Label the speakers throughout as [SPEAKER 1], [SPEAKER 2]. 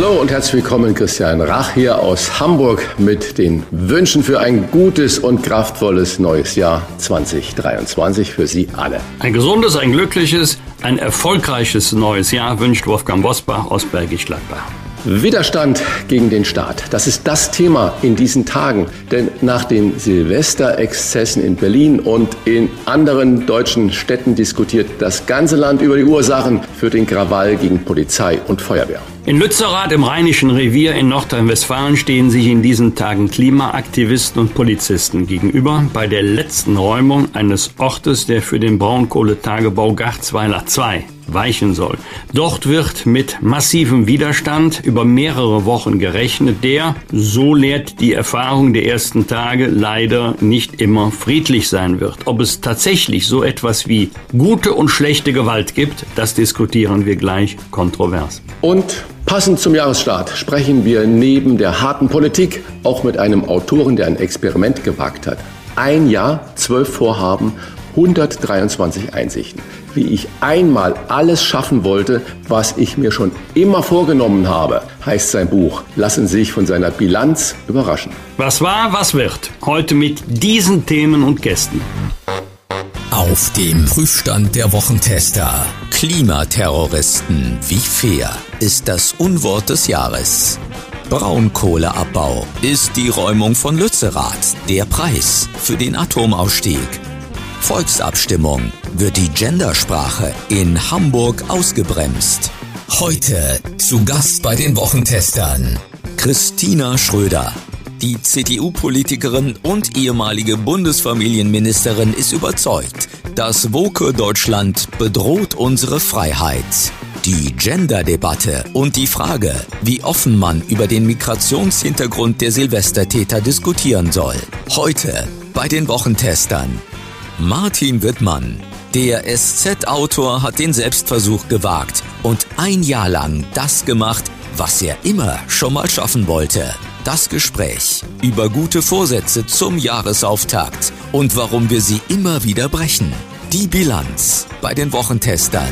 [SPEAKER 1] Hallo und herzlich willkommen, Christian Rach hier aus Hamburg mit den Wünschen für ein gutes und kraftvolles neues Jahr 2023 für Sie alle.
[SPEAKER 2] Ein gesundes, ein glückliches, ein erfolgreiches neues Jahr wünscht Wolfgang Bosbach aus Bergisch Gladbach.
[SPEAKER 1] Widerstand gegen den Staat. Das ist das Thema in diesen Tagen. Denn nach den Silvesterexzessen in Berlin und in anderen deutschen Städten diskutiert das ganze Land über die Ursachen für den Krawall gegen Polizei und Feuerwehr.
[SPEAKER 2] In Lützerath im Rheinischen Revier in Nordrhein-Westfalen stehen sich in diesen Tagen Klimaaktivisten und Polizisten gegenüber bei der letzten Räumung eines Ortes, der für den Braunkohletagebau Garzweiler 2 weichen soll. Dort wird mit massivem Widerstand über mehrere Wochen gerechnet, der, so lehrt die Erfahrung der ersten Tage, leider nicht immer friedlich sein wird. Ob es tatsächlich so etwas wie gute und schlechte Gewalt gibt, das diskutieren wir gleich kontrovers.
[SPEAKER 1] Und Passend zum Jahresstart sprechen wir neben der harten Politik auch mit einem Autoren, der ein Experiment gewagt hat. Ein Jahr, zwölf Vorhaben, 123 Einsichten. Wie ich einmal alles schaffen wollte, was ich mir schon immer vorgenommen habe, heißt sein Buch. Lassen Sie sich von seiner Bilanz überraschen.
[SPEAKER 2] Was war, was wird? Heute mit diesen Themen und Gästen.
[SPEAKER 3] Auf dem Prüfstand der Wochentester. Klimaterroristen, wie fair ist das Unwort des Jahres. Braunkohleabbau ist die Räumung von Lützerath der Preis für den Atomausstieg. Volksabstimmung wird die Gendersprache in Hamburg ausgebremst. Heute zu Gast bei den Wochentestern Christina Schröder, die CDU-Politikerin und ehemalige Bundesfamilienministerin ist überzeugt, das Woke Deutschland bedroht unsere Freiheit. Die Gender-Debatte und die Frage, wie offen man über den Migrationshintergrund der Silvestertäter diskutieren soll. Heute bei den Wochentestern. Martin Wittmann, der SZ-Autor, hat den Selbstversuch gewagt und ein Jahr lang das gemacht, was er immer schon mal schaffen wollte. Das Gespräch über gute Vorsätze zum Jahresauftakt und warum wir sie immer wieder brechen. Die Bilanz bei den Wochentestern.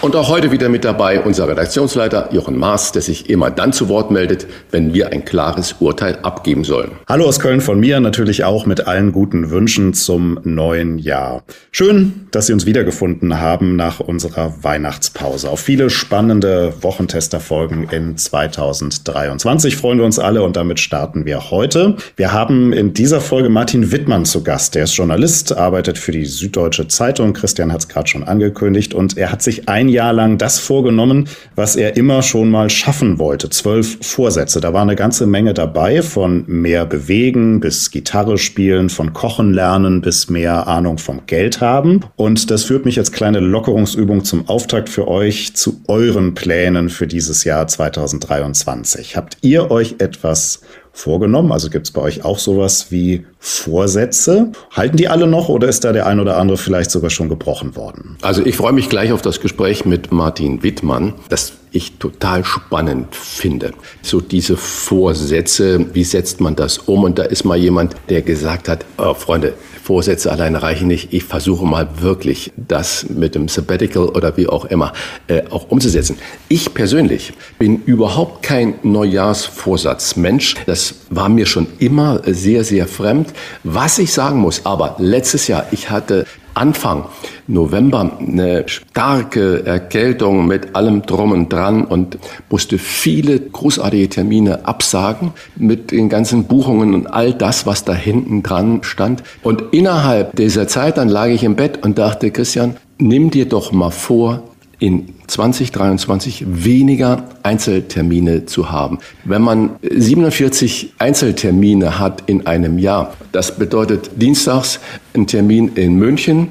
[SPEAKER 1] Und auch heute wieder mit dabei unser Redaktionsleiter Jochen Maas, der sich immer dann zu Wort meldet, wenn wir ein klares Urteil abgeben sollen.
[SPEAKER 4] Hallo aus Köln von mir, natürlich auch mit allen guten Wünschen zum neuen Jahr. Schön, dass Sie uns wiedergefunden haben nach unserer Weihnachtspause. Auf viele spannende Wochentesterfolgen in 2023 freuen wir uns alle und damit starten wir heute. Wir haben in dieser Folge Martin Wittmann zu Gast. Der ist Journalist, arbeitet für die Süddeutsche Zeitung. Christian hat es gerade schon angekündigt und er hat sich ein ein Jahr lang das vorgenommen, was er immer schon mal schaffen wollte. Zwölf Vorsätze. Da war eine ganze Menge dabei, von mehr bewegen bis Gitarre spielen, von Kochen lernen bis mehr Ahnung vom Geld haben. Und das führt mich als kleine Lockerungsübung zum Auftakt für euch zu euren Plänen für dieses Jahr 2023. Habt ihr euch etwas vorgenommen? Also gibt es bei euch auch sowas wie Vorsätze? Halten die alle noch oder ist da der ein oder andere vielleicht sogar schon gebrochen worden?
[SPEAKER 1] Also ich freue mich gleich auf das Gespräch mit Martin Wittmann, das ich total spannend finde. So diese Vorsätze, wie setzt man das um? Und da ist mal jemand, der gesagt hat, oh, Freunde, Vorsätze alleine reichen nicht. Ich versuche mal wirklich das mit dem Sabbatical oder wie auch immer äh, auch umzusetzen. Ich persönlich bin überhaupt kein Neujahrsvorsatzmensch. Das war mir schon immer sehr, sehr fremd. Was ich sagen muss, aber letztes Jahr, ich hatte Anfang November eine starke Erkältung mit allem drum und dran und musste viele großartige Termine absagen mit den ganzen Buchungen und all das, was da hinten dran stand. Und innerhalb dieser Zeit, dann lag ich im Bett und dachte, Christian, nimm dir doch mal vor, in 2023 weniger Einzeltermine zu haben. Wenn man 47 Einzeltermine hat in einem Jahr, das bedeutet dienstags ein Termin in München,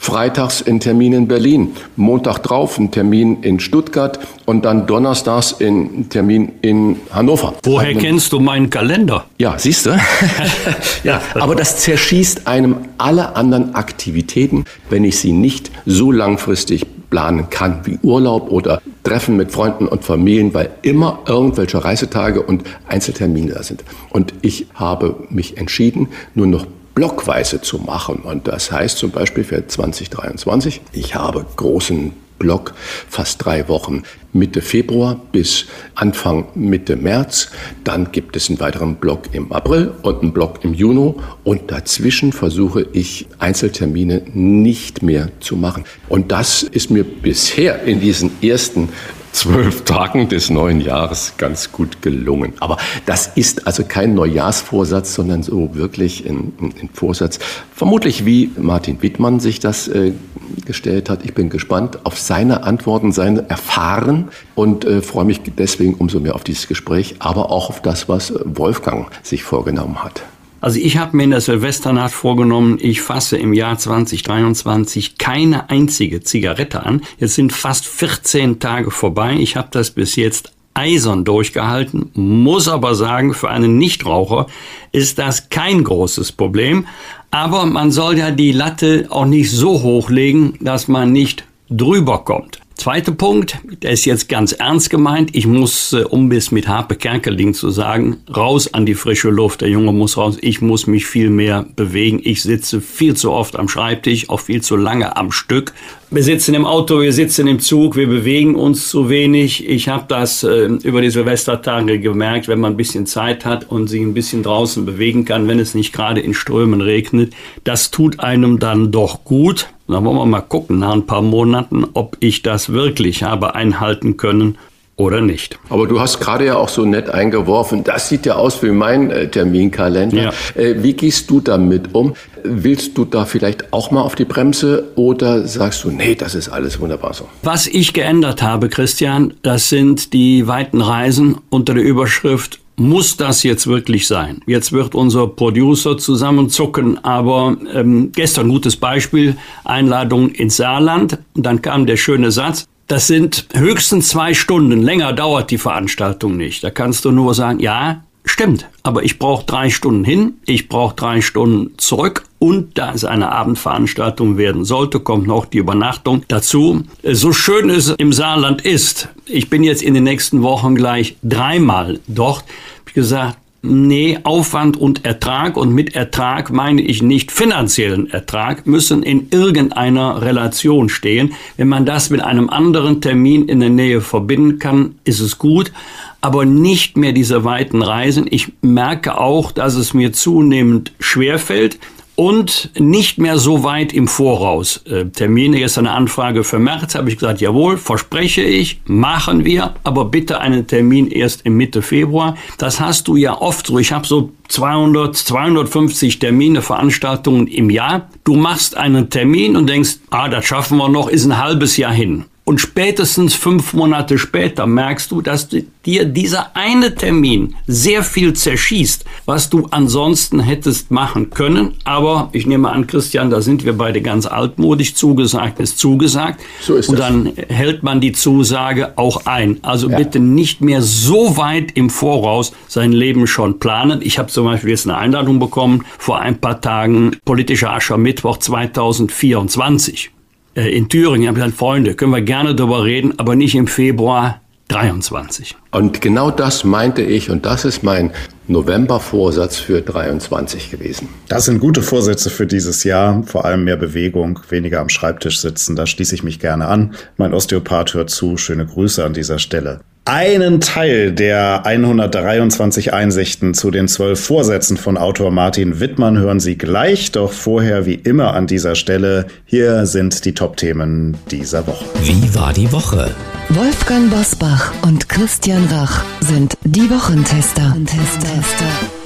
[SPEAKER 1] freitags einen Termin in Berlin, Montag drauf einen Termin in Stuttgart und dann donnerstags einen Termin in Hannover.
[SPEAKER 2] Woher kennst du meinen Kalender?
[SPEAKER 1] Ja, siehst du? ja, aber das zerschießt einem alle anderen Aktivitäten, wenn ich sie nicht so langfristig planen kann, wie Urlaub oder Treffen mit Freunden und Familien, weil immer irgendwelche Reisetage und Einzeltermine da sind. Und ich habe mich entschieden, nur noch blockweise zu machen. Und das heißt zum Beispiel für 2023, ich habe großen Block fast drei Wochen Mitte Februar bis Anfang Mitte März. Dann gibt es einen weiteren Block im April und einen Block im Juni. Und dazwischen versuche ich Einzeltermine nicht mehr zu machen. Und das ist mir bisher in diesen ersten zwölf Tagen des neuen Jahres ganz gut gelungen. Aber das ist also kein Neujahrsvorsatz, sondern so wirklich ein, ein Vorsatz. Vermutlich wie Martin Wittmann sich das äh, gestellt hat. Ich bin gespannt auf seine Antworten, sein Erfahren und äh, freue mich deswegen umso mehr auf dieses Gespräch, aber auch auf das, was Wolfgang sich vorgenommen hat.
[SPEAKER 2] Also ich habe mir in der Silvesternacht vorgenommen, ich fasse im Jahr 2023 keine einzige Zigarette an. Jetzt sind fast 14 Tage vorbei. Ich habe das bis jetzt eisern durchgehalten, muss aber sagen, für einen Nichtraucher ist das kein großes Problem. Aber man soll ja die Latte auch nicht so hochlegen, dass man nicht drüber kommt. Zweiter Punkt, der ist jetzt ganz ernst gemeint. Ich muss, äh, um bis mit Harpe Kerkeling zu sagen, raus an die frische Luft. Der Junge muss raus. Ich muss mich viel mehr bewegen. Ich sitze viel zu oft am Schreibtisch, auch viel zu lange am Stück. Wir sitzen im Auto, wir sitzen im Zug, wir bewegen uns zu wenig. Ich habe das äh, über die Silvestertage gemerkt, wenn man ein bisschen Zeit hat und sich ein bisschen draußen bewegen kann, wenn es nicht gerade in Strömen regnet. Das tut einem dann doch gut. Dann wollen wir mal gucken nach ein paar Monaten, ob ich das wirklich habe einhalten können oder nicht.
[SPEAKER 1] Aber du hast gerade ja auch so nett eingeworfen, das sieht ja aus wie mein äh, Terminkalender. Ja. Äh, wie gehst du damit um? Willst du da vielleicht auch mal auf die Bremse oder sagst du, nee, das ist alles wunderbar so?
[SPEAKER 2] Was ich geändert habe, Christian, das sind die weiten Reisen unter der Überschrift muss das jetzt wirklich sein? Jetzt wird unser Producer zusammenzucken, aber ähm, gestern gutes Beispiel, Einladung ins Saarland. Und dann kam der schöne Satz, das sind höchstens zwei Stunden, länger dauert die Veranstaltung nicht. Da kannst du nur sagen, ja, stimmt, aber ich brauche drei Stunden hin, ich brauche drei Stunden zurück und da es eine Abendveranstaltung werden sollte, kommt noch die Übernachtung dazu. So schön es im Saarland ist, ich bin jetzt in den nächsten Wochen gleich dreimal dort, ich gesagt, nee, Aufwand und Ertrag und mit Ertrag meine ich nicht finanziellen Ertrag, müssen in irgendeiner Relation stehen. Wenn man das mit einem anderen Termin in der Nähe verbinden kann, ist es gut, aber nicht mehr diese weiten Reisen. Ich merke auch, dass es mir zunehmend schwerfällt und nicht mehr so weit im Voraus. Äh, Termine, jetzt eine Anfrage für März, habe ich gesagt, jawohl, verspreche ich, machen wir, aber bitte einen Termin erst im Mitte Februar. Das hast du ja oft so. Ich habe so 200, 250 Termine, Veranstaltungen im Jahr. Du machst einen Termin und denkst, ah, das schaffen wir noch, ist ein halbes Jahr hin. Und spätestens fünf Monate später merkst du, dass dir dieser eine Termin sehr viel zerschießt, was du ansonsten hättest machen können. Aber ich nehme an, Christian, da sind wir beide ganz altmodisch. Zugesagt ist zugesagt. So ist Und dann hält man die Zusage auch ein. Also ja. bitte nicht mehr so weit im Voraus sein Leben schon planen. Ich habe zum Beispiel jetzt eine Einladung bekommen vor ein paar Tagen, politischer Aschermittwoch 2024 äh, in Thüringen. Ich habe gesagt, Freunde, können wir gerne darüber reden, aber nicht im Februar 23.
[SPEAKER 1] Und genau das meinte ich und das ist mein November-Vorsatz für 23 gewesen.
[SPEAKER 4] Das sind gute Vorsätze für dieses Jahr, vor allem mehr Bewegung, weniger am Schreibtisch sitzen, da schließe ich mich gerne an. Mein Osteopath hört zu, schöne Grüße an dieser Stelle. Einen Teil der 123 Einsichten zu den zwölf Vorsätzen von Autor Martin Wittmann hören Sie gleich, doch vorher wie immer an dieser Stelle, hier sind die Top-Themen dieser Woche.
[SPEAKER 3] Wie war die Woche?
[SPEAKER 5] Wolfgang Bosbach und Christian Rach sind die Wochentester. Wochentester.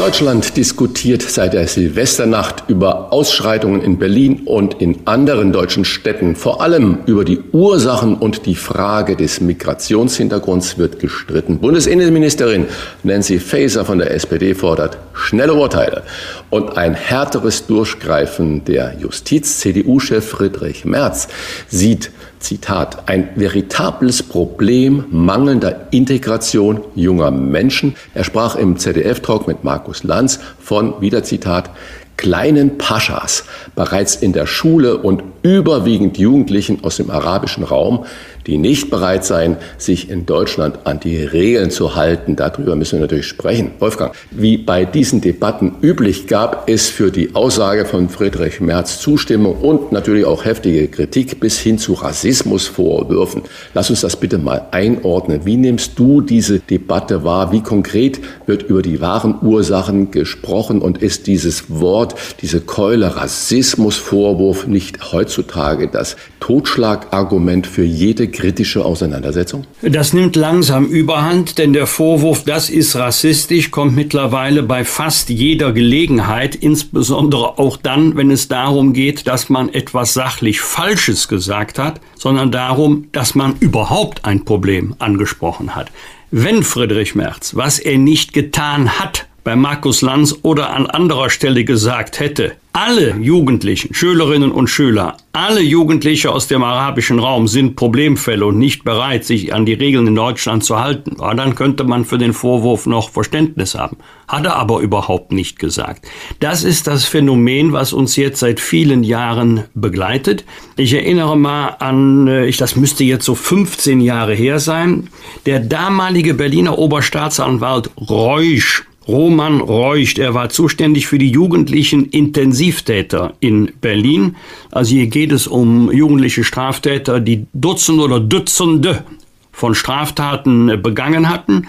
[SPEAKER 1] Deutschland diskutiert seit der Silvesternacht über Ausschreitungen in Berlin und in anderen deutschen Städten. Vor allem über die Ursachen und die Frage des Migrationshintergrunds wird gestritten. Bundesinnenministerin Nancy Faeser von der SPD fordert schnelle Urteile und ein härteres Durchgreifen der Justiz. CDU-Chef Friedrich Merz sieht Zitat, ein veritables Problem mangelnder Integration junger Menschen. Er sprach im ZDF-Talk mit Markus Lanz von, wieder Zitat, kleinen Paschas bereits in der Schule und überwiegend Jugendlichen aus dem arabischen Raum, die nicht bereit seien, sich in Deutschland an die Regeln zu halten. Darüber müssen wir natürlich sprechen. Wolfgang, wie bei diesen Debatten üblich gab es für die Aussage von Friedrich Merz Zustimmung und natürlich auch heftige Kritik bis hin zu Rassismusvorwürfen. Lass uns das bitte mal einordnen. Wie nimmst du diese Debatte wahr? Wie konkret wird über die wahren Ursachen gesprochen und ist dieses Wort, diese Keule Rassismusvorwurf nicht heutzutage das Totschlagargument für jede kritische Auseinandersetzung?
[SPEAKER 2] Das nimmt langsam überhand, denn der Vorwurf, das ist rassistisch, kommt mittlerweile bei fast jeder Gelegenheit, insbesondere auch dann, wenn es darum geht, dass man etwas sachlich Falsches gesagt hat, sondern darum, dass man überhaupt ein Problem angesprochen hat. Wenn Friedrich Merz, was er nicht getan hat, bei Markus Lanz oder an anderer Stelle gesagt hätte, alle Jugendlichen, Schülerinnen und Schüler, alle Jugendliche aus dem arabischen Raum sind Problemfälle und nicht bereit, sich an die Regeln in Deutschland zu halten, ja, dann könnte man für den Vorwurf noch Verständnis haben. Hat er aber überhaupt nicht gesagt. Das ist das Phänomen, was uns jetzt seit vielen Jahren begleitet. Ich erinnere mal an, äh, ich, das müsste jetzt so 15 Jahre her sein, der damalige Berliner Oberstaatsanwalt Reusch Roman Reucht. Er war zuständig für die jugendlichen Intensivtäter in Berlin. Also hier geht es um jugendliche Straftäter, die Dutzende oder Dutzende von Straftaten begangen hatten.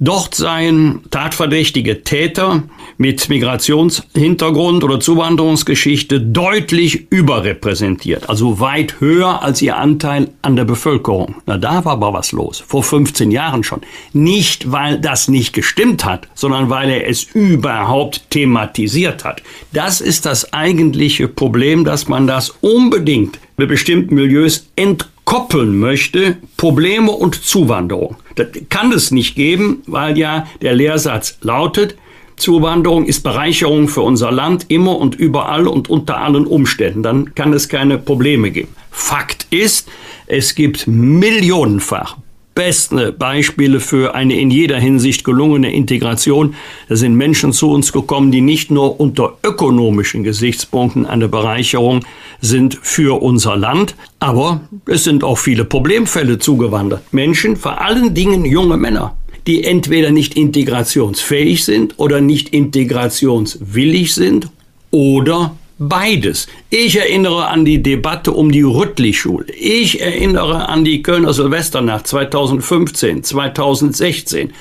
[SPEAKER 2] Dort seien tatverdächtige Täter mit Migrationshintergrund oder Zuwanderungsgeschichte deutlich überrepräsentiert, also weit höher als ihr Anteil an der Bevölkerung. Na, da war aber was los, vor 15 Jahren schon. Nicht, weil das nicht gestimmt hat, sondern weil er es überhaupt thematisiert hat. Das ist das eigentliche Problem, dass man das unbedingt mit bestimmten Milieus entkommt koppeln möchte, Probleme und Zuwanderung. Das kann es nicht geben, weil ja der Lehrsatz lautet, Zuwanderung ist Bereicherung für unser Land immer und überall und unter allen Umständen. Dann kann es keine Probleme geben. Fakt ist, es gibt millionenfach beste Beispiele für eine in jeder Hinsicht gelungene Integration. Da sind Menschen zu uns gekommen, die nicht nur unter ökonomischen Gesichtspunkten eine Bereicherung sind für unser Land, aber es sind auch viele Problemfälle zugewandert. Menschen, vor allen Dingen junge Männer, die entweder nicht integrationsfähig sind oder nicht integrationswillig sind oder Beides. Ich erinnere an die Debatte um die Rüttli-Schule. Ich erinnere an die Kölner Silvesternacht 2015, 2016.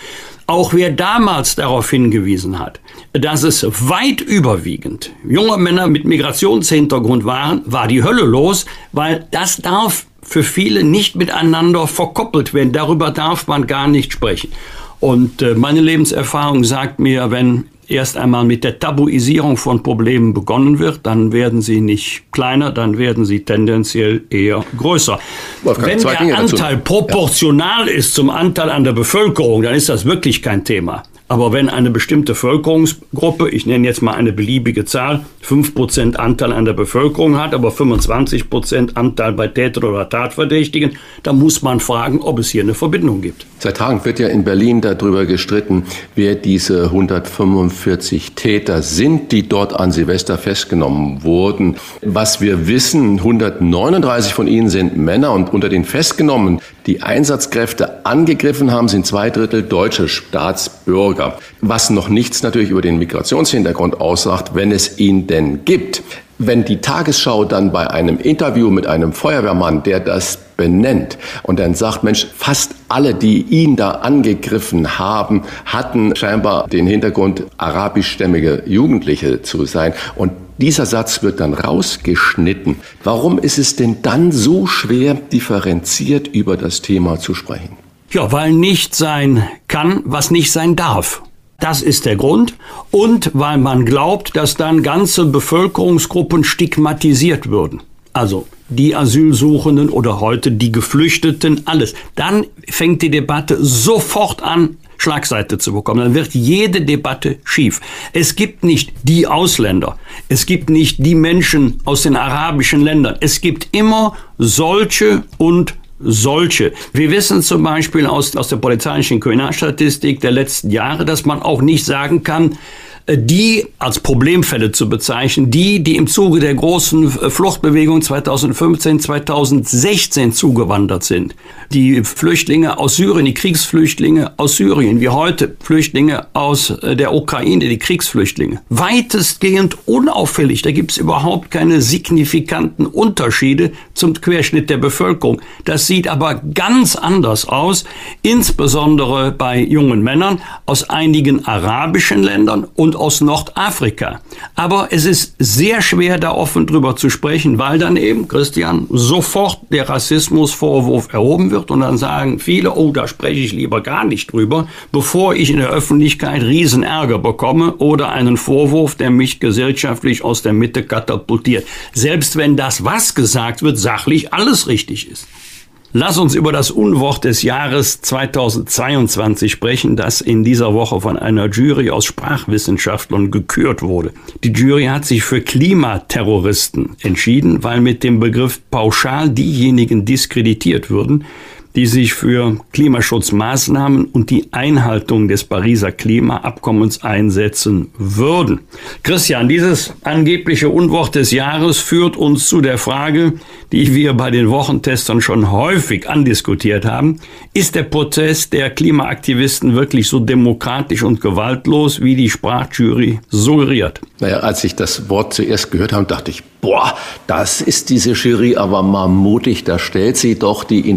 [SPEAKER 2] Auch wer damals darauf hingewiesen hat, dass es weit überwiegend junge Männer mit Migrationshintergrund waren, war die Hölle los, weil das darf für viele nicht miteinander verkoppelt werden. Darüber darf man gar nicht sprechen. Und äh, meine Lebenserfahrung sagt mir, wenn erst einmal mit der Tabuisierung von Problemen begonnen wird, dann werden sie nicht kleiner, dann werden sie tendenziell eher größer. Wolfgang, Wenn der Anteil dazu. proportional ja. ist zum Anteil an der Bevölkerung, dann ist das wirklich kein Thema. Aber wenn eine bestimmte Bevölkerungsgruppe, ich nenne jetzt mal eine beliebige Zahl, 5% Anteil an der Bevölkerung hat, aber 25% Anteil bei Tätern oder Tatverdächtigen, dann muss man fragen, ob es hier eine Verbindung gibt.
[SPEAKER 1] Seit Tagen wird ja in Berlin darüber gestritten, wer diese 145 Täter sind, die dort an Silvester festgenommen wurden. Was wir wissen, 139 von ihnen sind Männer und unter den Festgenommenen, die Einsatzkräfte angegriffen haben, sind zwei Drittel deutsche Staatsbürger. Was noch nichts natürlich über den Migrationshintergrund aussagt, wenn es ihn denn gibt. Wenn die Tagesschau dann bei einem Interview mit einem Feuerwehrmann, der das benennt und dann sagt, Mensch, fast alle, die ihn da angegriffen haben, hatten scheinbar den Hintergrund, arabischstämmige Jugendliche zu sein. Und dieser Satz wird dann rausgeschnitten. Warum ist es denn dann so schwer, differenziert über das Thema zu sprechen?
[SPEAKER 2] Ja, weil nicht sein kann, was nicht sein darf. Das ist der Grund. Und weil man glaubt, dass dann ganze Bevölkerungsgruppen stigmatisiert würden. Also die Asylsuchenden oder heute die Geflüchteten, alles. Dann fängt die Debatte sofort an, Schlagseite zu bekommen. Dann wird jede Debatte schief. Es gibt nicht die Ausländer. Es gibt nicht die Menschen aus den arabischen Ländern. Es gibt immer solche und solche. Wir wissen zum Beispiel aus, aus der polizeilichen Kriminalstatistik der letzten Jahre, dass man auch nicht sagen kann, die als Problemfälle zu bezeichnen, die, die im Zuge der großen Fluchtbewegung 2015, 2016 zugewandert sind. Die Flüchtlinge aus Syrien, die Kriegsflüchtlinge aus Syrien, wie heute Flüchtlinge aus äh, der Ukraine, die Kriegsflüchtlinge. Weitestgehend unauffällig. Da gibt es überhaupt keine signifikanten Unterschiede zum Querschnitt der Bevölkerung. Das sieht aber ganz anders aus, insbesondere bei jungen Männern aus einigen arabischen Ländern und aus Nordafrika. Aber es ist sehr schwer, da offen drüber zu sprechen, weil dann eben, Christian, sofort der Rassismusvorwurf erhoben wird und dann sagen viele, oh, da spreche ich lieber gar nicht drüber, bevor ich in der Öffentlichkeit Riesenärger bekomme oder einen Vorwurf, der mich gesellschaftlich aus der Mitte katapultiert. Selbst wenn das, was gesagt wird, sachlich alles richtig ist. Lass uns über das Unwort des Jahres 2022 sprechen, das in dieser Woche von einer Jury aus Sprachwissenschaftlern gekürt wurde. Die Jury hat sich für Klimaterroristen entschieden, weil mit dem Begriff pauschal diejenigen diskreditiert würden, die sich für Klimaschutzmaßnahmen und die Einhaltung des Pariser Klimaabkommens einsetzen würden. Christian, dieses angebliche Unwort des Jahres führt uns zu der Frage, die wir bei den Wochentestern schon häufig andiskutiert haben. Ist der Prozess der Klimaaktivisten wirklich so demokratisch und gewaltlos, wie die Sprachjury suggeriert?
[SPEAKER 1] Naja, als ich das Wort zuerst gehört habe, dachte ich, boah, das ist diese Jury aber mal mutig. Da stellt sie doch die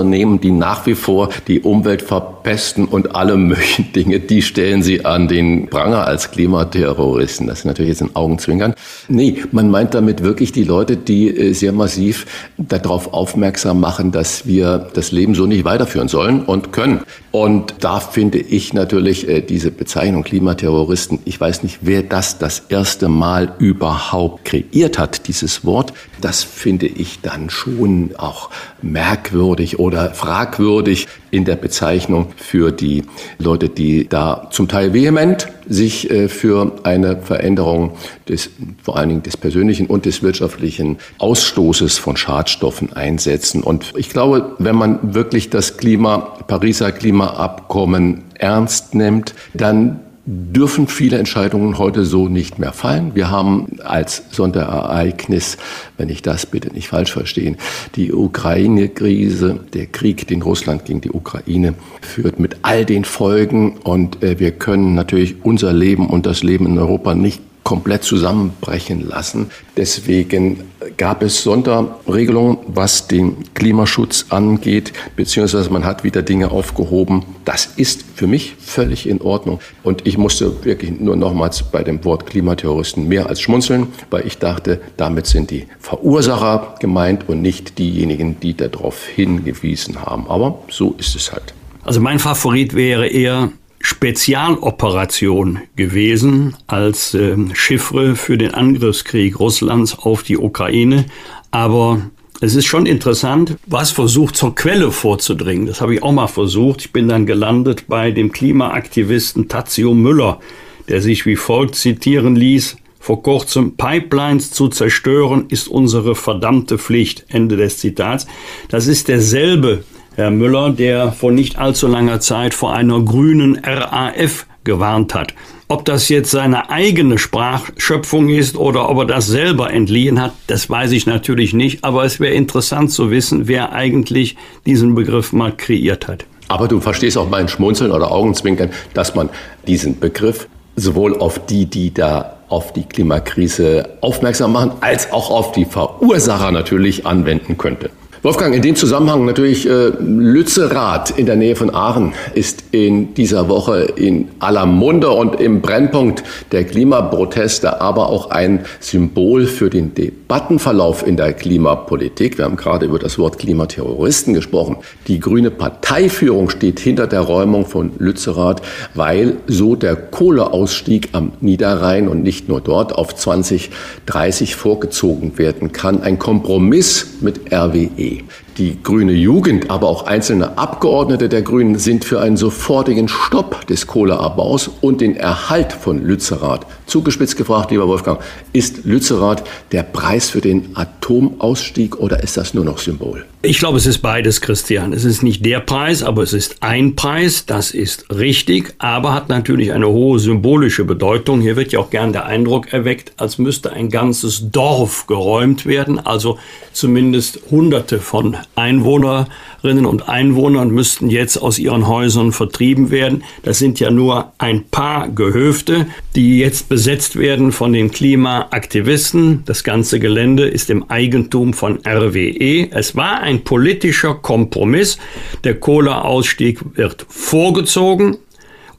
[SPEAKER 1] Industrieunternehmen, die nach wie vor die Umwelt verpesten und alle möglichen Dinge, die stellen sie an den Pranger als Klimaterroristen. Das ist natürlich jetzt ein Augenzwinkern. Nee, man meint damit wirklich die Leute, die äh, sehr massiv darauf aufmerksam machen, dass wir das Leben so nicht weiterführen sollen und können. Und da finde ich natürlich äh, diese Bezeichnung Klimaterroristen, ich weiß nicht, wer das das erste Mal überhaupt kreiert hat, dieses Wort. Das finde ich dann schon auch merkwürdig oder fragwürdig in der Bezeichnung für die Leute, die da zum Teil vehement sich äh, für eine Veränderung des, vor allen Dingen des persönlichen und des wirtschaftlichen Ausstoßes von Schadstoffen einsetzen. Und ich glaube, wenn man wirklich das Klima, Pariser Klimaabkommen ernst nimmt, dann dürfen viele Entscheidungen heute so nicht mehr fallen. Wir haben als Sonderereignis, wenn ich das bitte nicht falsch verstehen, die Ukraine-Krise, der Krieg, den Russland gegen die Ukraine führt mit all den Folgen. Und äh, wir können natürlich unser Leben und das Leben in Europa nicht komplett zusammenbrechen lassen. Deswegen gab es Sonderregelungen, was den Klimaschutz angeht, beziehungsweise man hat wieder Dinge aufgehoben. Das ist für mich völlig in Ordnung. Und ich musste wirklich nur nochmals bei dem Wort Klimaterroristen mehr als schmunzeln, weil ich dachte, damit sind die Verursacher gemeint und nicht diejenigen, die darauf hingewiesen haben. Aber so ist es halt.
[SPEAKER 2] Also mein Favorit wäre eher Spezialoperation gewesen als äh, Chiffre für den Angriffskrieg Russlands auf die Ukraine. Aber es ist schon interessant, was versucht zur Quelle vorzudringen. Das habe ich auch mal versucht. Ich bin dann gelandet bei dem Klimaaktivisten Tazio Müller, der sich wie folgt zitieren ließ. Vor kurzem Pipelines zu zerstören ist unsere verdammte Pflicht. Ende des Zitats. Das ist derselbe Herr Müller, der vor nicht allzu langer Zeit vor einer grünen RAF gewarnt hat. Ob das jetzt seine eigene Sprachschöpfung ist oder ob er das selber entliehen hat, das weiß ich natürlich nicht, aber es wäre interessant zu wissen, wer eigentlich diesen Begriff mal kreiert hat.
[SPEAKER 1] Aber du verstehst auch mein Schmunzeln oder Augenzwinkern, dass man diesen Begriff sowohl auf die, die da auf die Klimakrise aufmerksam machen, als auch auf die Verursacher natürlich anwenden könnte. Wolfgang, in dem Zusammenhang natürlich äh, Lützerath in der Nähe von Aachen ist in dieser Woche in aller Munde und im Brennpunkt der Klimaproteste, aber auch ein Symbol für den Debattenverlauf in der Klimapolitik. Wir haben gerade über das Wort Klimaterroristen gesprochen. Die grüne Parteiführung steht hinter der Räumung von Lützerath, weil so der Kohleausstieg am Niederrhein und nicht nur dort auf 2030 vorgezogen werden kann. Ein Kompromiss mit RWE. Die grüne Jugend, aber auch einzelne Abgeordnete der Grünen sind für einen sofortigen Stopp des Kohleabbaus und den Erhalt von Lützerath. Zugespitzt gefragt, lieber Wolfgang, ist Lützerath der Preis für den Atomausstieg oder ist das nur noch Symbol?
[SPEAKER 2] Ich glaube, es ist beides, Christian. Es ist nicht der Preis, aber es ist ein Preis. Das ist richtig, aber hat natürlich eine hohe symbolische Bedeutung. Hier wird ja auch gern der Eindruck erweckt, als müsste ein ganzes Dorf geräumt werden, also zumindest Hunderte von Einwohnerinnen und Einwohnern müssten jetzt aus ihren Häusern vertrieben werden. Das sind ja nur ein paar Gehöfte, die jetzt besetzt werden von den Klimaaktivisten. Das ganze Gelände ist im Eigentum von RWE. Es war ein politischer Kompromiss. Der Kohleausstieg wird vorgezogen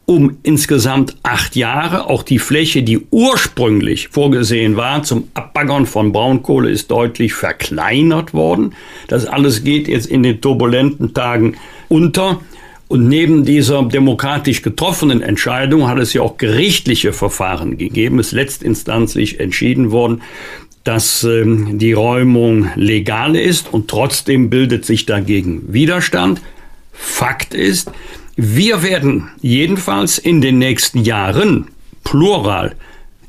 [SPEAKER 2] um insgesamt acht Jahre. Auch die Fläche, die ursprünglich vorgesehen war zum Abbaggern von Braunkohle, ist deutlich verkleinert worden. Das alles geht jetzt in den turbulenten Tagen unter. Und neben dieser demokratisch getroffenen Entscheidung hat es ja auch gerichtliche Verfahren gegeben. Es ist letztinstanzlich entschieden worden, dass ähm, die Räumung legal ist und trotzdem bildet sich dagegen Widerstand. Fakt ist, wir werden jedenfalls in den nächsten Jahren plural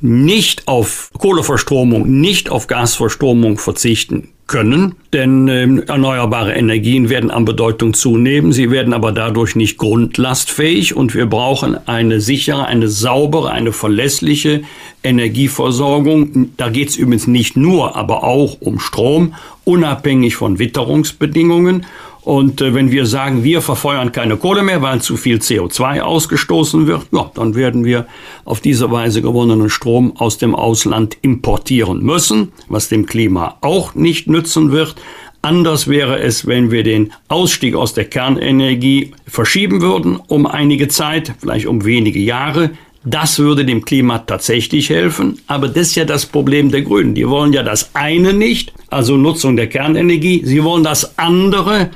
[SPEAKER 2] nicht auf Kohleverstromung, nicht auf Gasverstromung verzichten können, denn äh, erneuerbare Energien werden an Bedeutung zunehmen, sie werden aber dadurch nicht grundlastfähig und wir brauchen eine sichere, eine saubere, eine verlässliche Energieversorgung. Da geht es übrigens nicht nur, aber auch um Strom, unabhängig von Witterungsbedingungen und äh, wenn wir sagen, wir verfeuern keine Kohle mehr, weil zu viel CO2 ausgestoßen wird, ja, dann werden wir auf diese Weise gewonnenen Strom aus dem Ausland importieren müssen, was dem Klima auch nicht nützen wird. Anders wäre es, wenn wir den Ausstieg aus der Kernenergie verschieben würden um einige Zeit, vielleicht um wenige Jahre. Das würde dem Klima tatsächlich helfen. Aber das ist ja das Problem der Grünen. Die wollen ja das eine nicht, also Nutzung der Kernenergie. Sie wollen das andere,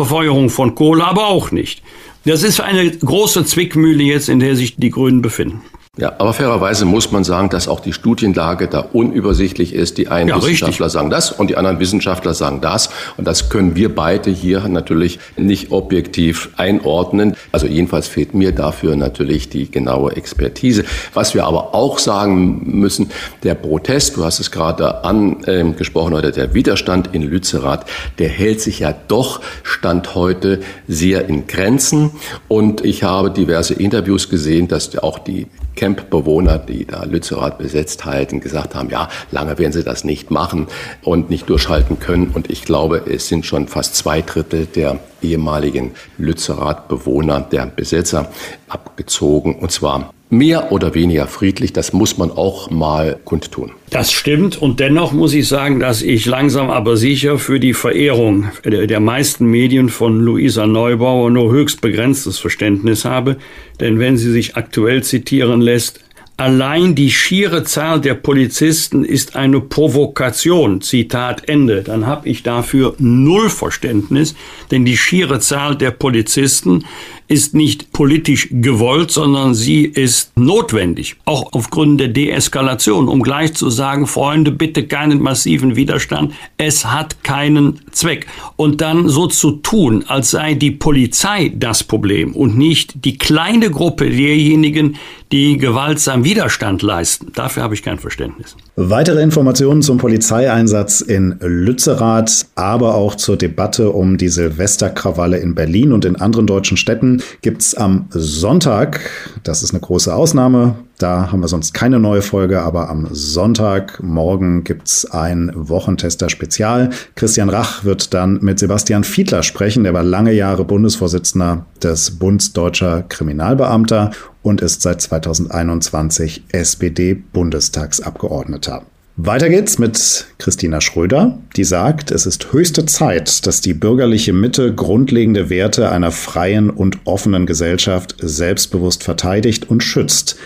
[SPEAKER 2] Verfeuerung von Kohle aber auch nicht. Das ist eine große Zwickmühle jetzt, in der sich die Grünen befinden.
[SPEAKER 1] Ja, aber fairerweise muss man sagen, dass auch die Studienlage da unübersichtlich ist. Die einen ja, Wissenschaftler richtig. sagen das und die anderen Wissenschaftler sagen das. Und das können wir beide hier natürlich nicht objektiv einordnen. Also jedenfalls fehlt mir dafür natürlich die genaue Expertise. Was wir aber auch sagen müssen, der Protest, du hast es gerade angesprochen, oder der Widerstand in Lützerath, der hält sich ja doch Stand heute sehr in Grenzen. Und ich habe diverse Interviews gesehen, dass auch die Campbewohner, die da Lützerath besetzt halten, gesagt haben, ja, lange werden sie das nicht machen und nicht durchhalten können. Und ich glaube, es sind schon fast zwei Drittel der ehemaligen Lützerath-Bewohner, der Besetzer, abgezogen. Und zwar mehr oder weniger friedlich. Das muss man auch mal kundtun.
[SPEAKER 2] Das stimmt. Und dennoch muss ich sagen, dass ich langsam aber sicher für die Verehrung der meisten Medien von Luisa Neubauer nur höchst begrenztes Verständnis habe. Denn wenn sie sich aktuell zitieren lässt, Allein die schiere Zahl der Polizisten ist eine Provokation. Zitat Ende. Dann habe ich dafür null Verständnis, denn die schiere Zahl der Polizisten ist nicht politisch gewollt, sondern sie ist notwendig, auch aufgrund der Deeskalation, um gleich zu sagen, Freunde, bitte keinen massiven Widerstand, es hat keinen Zweck. Und dann so zu tun, als sei die Polizei das Problem und nicht die kleine Gruppe derjenigen, die gewaltsam Widerstand leisten. Dafür habe ich kein Verständnis.
[SPEAKER 4] Weitere Informationen zum Polizeieinsatz in Lützerath, aber auch zur Debatte um die Silvesterkrawalle in Berlin und in anderen deutschen Städten gibt's am Sonntag. Das ist eine große Ausnahme. Da haben wir sonst keine neue Folge, aber am Sonntagmorgen gibt's ein Wochentester-Spezial. Christian Rach wird dann mit Sebastian Fiedler sprechen. Der war lange Jahre Bundesvorsitzender des Bundes Deutscher Kriminalbeamter und ist seit 2021 SPD-Bundestagsabgeordneter. Weiter geht's mit Christina Schröder, die sagt, es ist höchste Zeit, dass die bürgerliche Mitte grundlegende Werte einer freien und offenen Gesellschaft selbstbewusst verteidigt und schützt.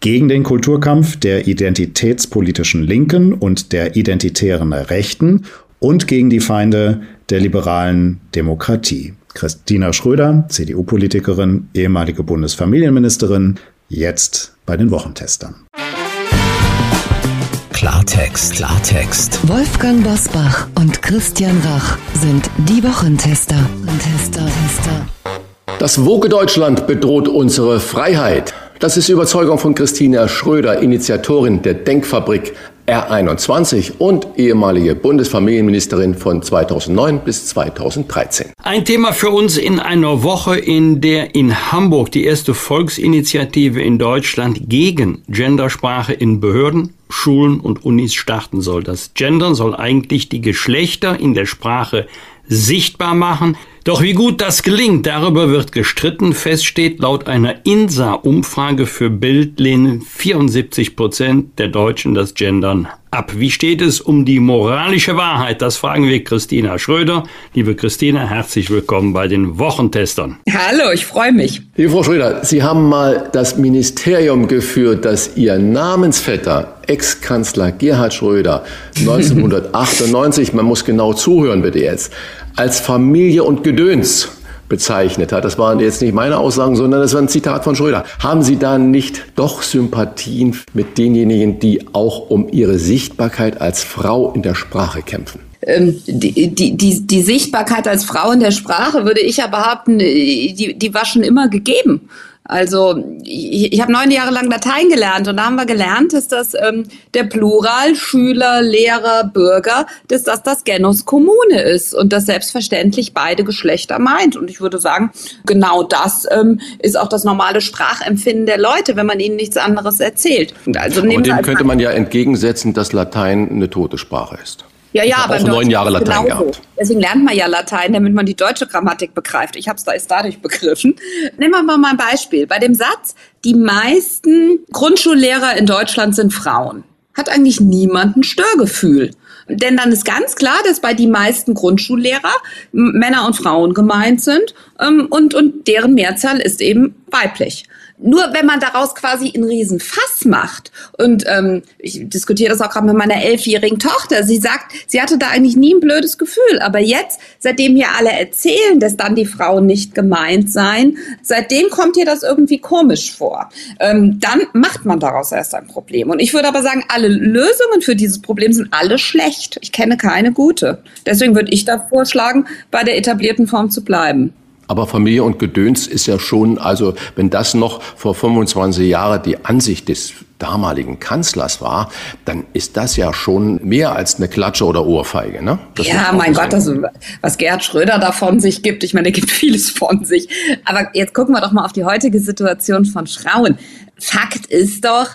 [SPEAKER 4] Gegen den Kulturkampf der identitätspolitischen Linken und der identitären Rechten und gegen die Feinde der liberalen Demokratie. Christina Schröder, CDU-Politikerin, ehemalige Bundesfamilienministerin, jetzt bei den Wochentestern.
[SPEAKER 3] Klartext, Klartext.
[SPEAKER 5] Wolfgang Bosbach und Christian Rach sind die Wochentester. Tester, Tester.
[SPEAKER 1] Das Woke Deutschland bedroht unsere Freiheit. Das ist die Überzeugung von Christina Schröder, Initiatorin der Denkfabrik R21 und ehemalige Bundesfamilienministerin von 2009 bis 2013.
[SPEAKER 2] Ein Thema für uns in einer Woche, in der in Hamburg die erste Volksinitiative in Deutschland gegen Gendersprache in Behörden, Schulen und Unis starten soll. Das Gendern soll eigentlich die Geschlechter in der Sprache sichtbar machen. Doch wie gut das gelingt, darüber wird gestritten. Fest steht laut einer INSA-Umfrage für Bild lehnen 74 Prozent der Deutschen das Gendern ab. Wie steht es um die moralische Wahrheit? Das fragen wir Christina Schröder. Liebe Christina, herzlich willkommen bei den Wochentestern.
[SPEAKER 6] Hallo, ich freue mich.
[SPEAKER 1] Liebe Frau Schröder, Sie haben mal das Ministerium geführt, das Ihr Namensvetter, Ex-Kanzler Gerhard Schröder, 1998, man muss genau zuhören bitte jetzt, als Familie und Gedöns bezeichnet hat. Das waren jetzt nicht meine Aussagen, sondern das war ein Zitat von Schröder. Haben Sie da nicht doch Sympathien mit denjenigen, die auch um ihre Sichtbarkeit als Frau in der Sprache kämpfen?
[SPEAKER 6] Ähm, die, die, die, die Sichtbarkeit als Frau in der Sprache, würde ich ja behaupten, die, die war schon immer gegeben. Also ich, ich habe neun Jahre lang Latein gelernt und da haben wir gelernt, dass das ähm, der Plural Schüler, Lehrer, Bürger, dass das das Genus Kommune ist und das selbstverständlich beide Geschlechter meint. Und ich würde sagen, genau das ähm, ist auch das normale Sprachempfinden der Leute, wenn man ihnen nichts anderes erzählt.
[SPEAKER 1] Also Aber dem könnte man ja entgegensetzen, dass Latein eine tote Sprache ist.
[SPEAKER 6] Ja, ja, aber
[SPEAKER 1] auch neun Jahre Latein genauso. gehabt.
[SPEAKER 6] Deswegen lernt man ja Latein, damit man die deutsche Grammatik begreift. Ich habe es da erst dadurch begriffen. Nehmen wir mal ein Beispiel. Bei dem Satz, die meisten Grundschullehrer in Deutschland sind Frauen, hat eigentlich niemand ein Störgefühl. Denn dann ist ganz klar, dass bei die meisten Grundschullehrer Männer und Frauen gemeint sind ähm, und, und deren Mehrzahl ist eben weiblich. Nur wenn man daraus quasi einen riesen Fass macht und ähm, ich diskutiere das auch gerade mit meiner elfjährigen Tochter, sie sagt, sie hatte da eigentlich nie ein blödes Gefühl, aber jetzt, seitdem hier alle erzählen, dass dann die Frauen nicht gemeint seien, seitdem kommt ihr das irgendwie komisch vor. Ähm, dann macht man daraus erst ein Problem. Und ich würde aber sagen, alle Lösungen für dieses Problem sind alle schlecht. Ich kenne keine gute. Deswegen würde ich da vorschlagen, bei der etablierten Form zu bleiben.
[SPEAKER 1] Aber Familie und Gedöns ist ja schon, also wenn das noch vor 25 Jahren die Ansicht des damaligen Kanzlers war, dann ist das ja schon mehr als eine Klatsche oder Ohrfeige. Ne?
[SPEAKER 6] Das ja, mein Gott, das, was Gerhard Schröder da von sich gibt, ich meine, er gibt vieles von sich. Aber jetzt gucken wir doch mal auf die heutige Situation von Frauen. Fakt ist doch,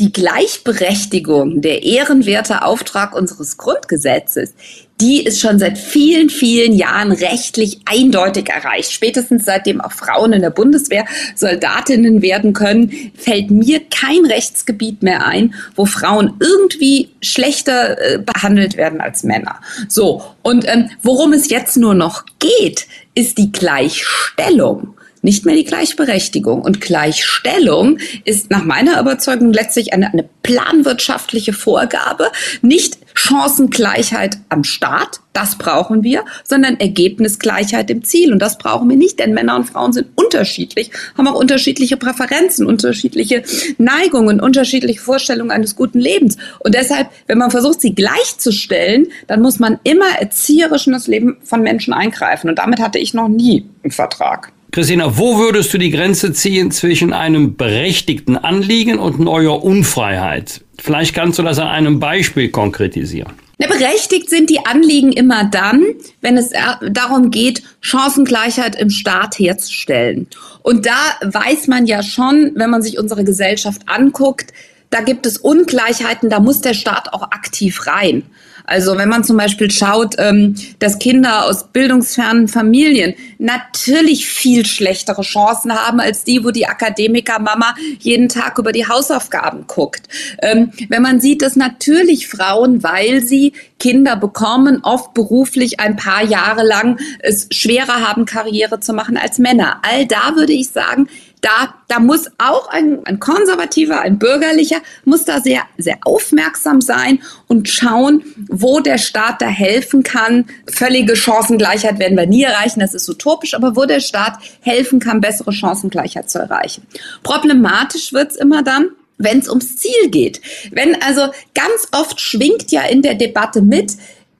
[SPEAKER 6] die Gleichberechtigung, der ehrenwerte Auftrag unseres Grundgesetzes, die ist schon seit vielen, vielen Jahren rechtlich eindeutig erreicht. Spätestens seitdem auch Frauen in der Bundeswehr Soldatinnen werden können, fällt mir kein Rechtsgebiet mehr ein, wo Frauen irgendwie schlechter äh, behandelt werden als Männer. So, und ähm, worum es jetzt nur noch geht, ist die Gleichstellung nicht mehr die Gleichberechtigung. Und Gleichstellung ist nach meiner Überzeugung letztlich eine, eine planwirtschaftliche Vorgabe, nicht Chancengleichheit am Start, das brauchen wir, sondern Ergebnisgleichheit im Ziel. Und das brauchen wir nicht, denn Männer und Frauen sind unterschiedlich, haben auch unterschiedliche Präferenzen, unterschiedliche Neigungen, unterschiedliche Vorstellungen eines guten Lebens. Und deshalb, wenn man versucht, sie gleichzustellen, dann muss man immer erzieherisch in das Leben von Menschen eingreifen. Und damit hatte ich noch nie einen Vertrag.
[SPEAKER 2] Christina, wo würdest du die Grenze ziehen zwischen einem berechtigten Anliegen und neuer Unfreiheit? Vielleicht kannst du das an einem Beispiel konkretisieren.
[SPEAKER 6] Na, berechtigt sind die Anliegen immer dann, wenn es darum geht, Chancengleichheit im Staat herzustellen. Und da weiß man ja schon, wenn man sich unsere Gesellschaft anguckt, da gibt es Ungleichheiten, da muss der Staat auch aktiv rein. Also wenn man zum Beispiel schaut, ähm, dass Kinder aus bildungsfernen Familien natürlich viel schlechtere Chancen haben als die, wo die Akademiker-Mama jeden Tag über die Hausaufgaben guckt. Ähm, wenn man sieht, dass natürlich Frauen, weil sie Kinder bekommen, oft beruflich ein paar Jahre lang es schwerer haben, Karriere zu machen als Männer. All da würde ich sagen, da, da muss auch ein, ein konservativer, ein bürgerlicher, muss da sehr, sehr aufmerksam sein und schauen, wo der Staat da helfen kann. Völlige Chancengleichheit werden wir nie erreichen, das ist utopisch, aber wo der Staat helfen kann, bessere Chancengleichheit zu erreichen. Problematisch wird's immer dann, wenn es ums Ziel geht. Wenn also ganz oft schwingt ja in der Debatte mit,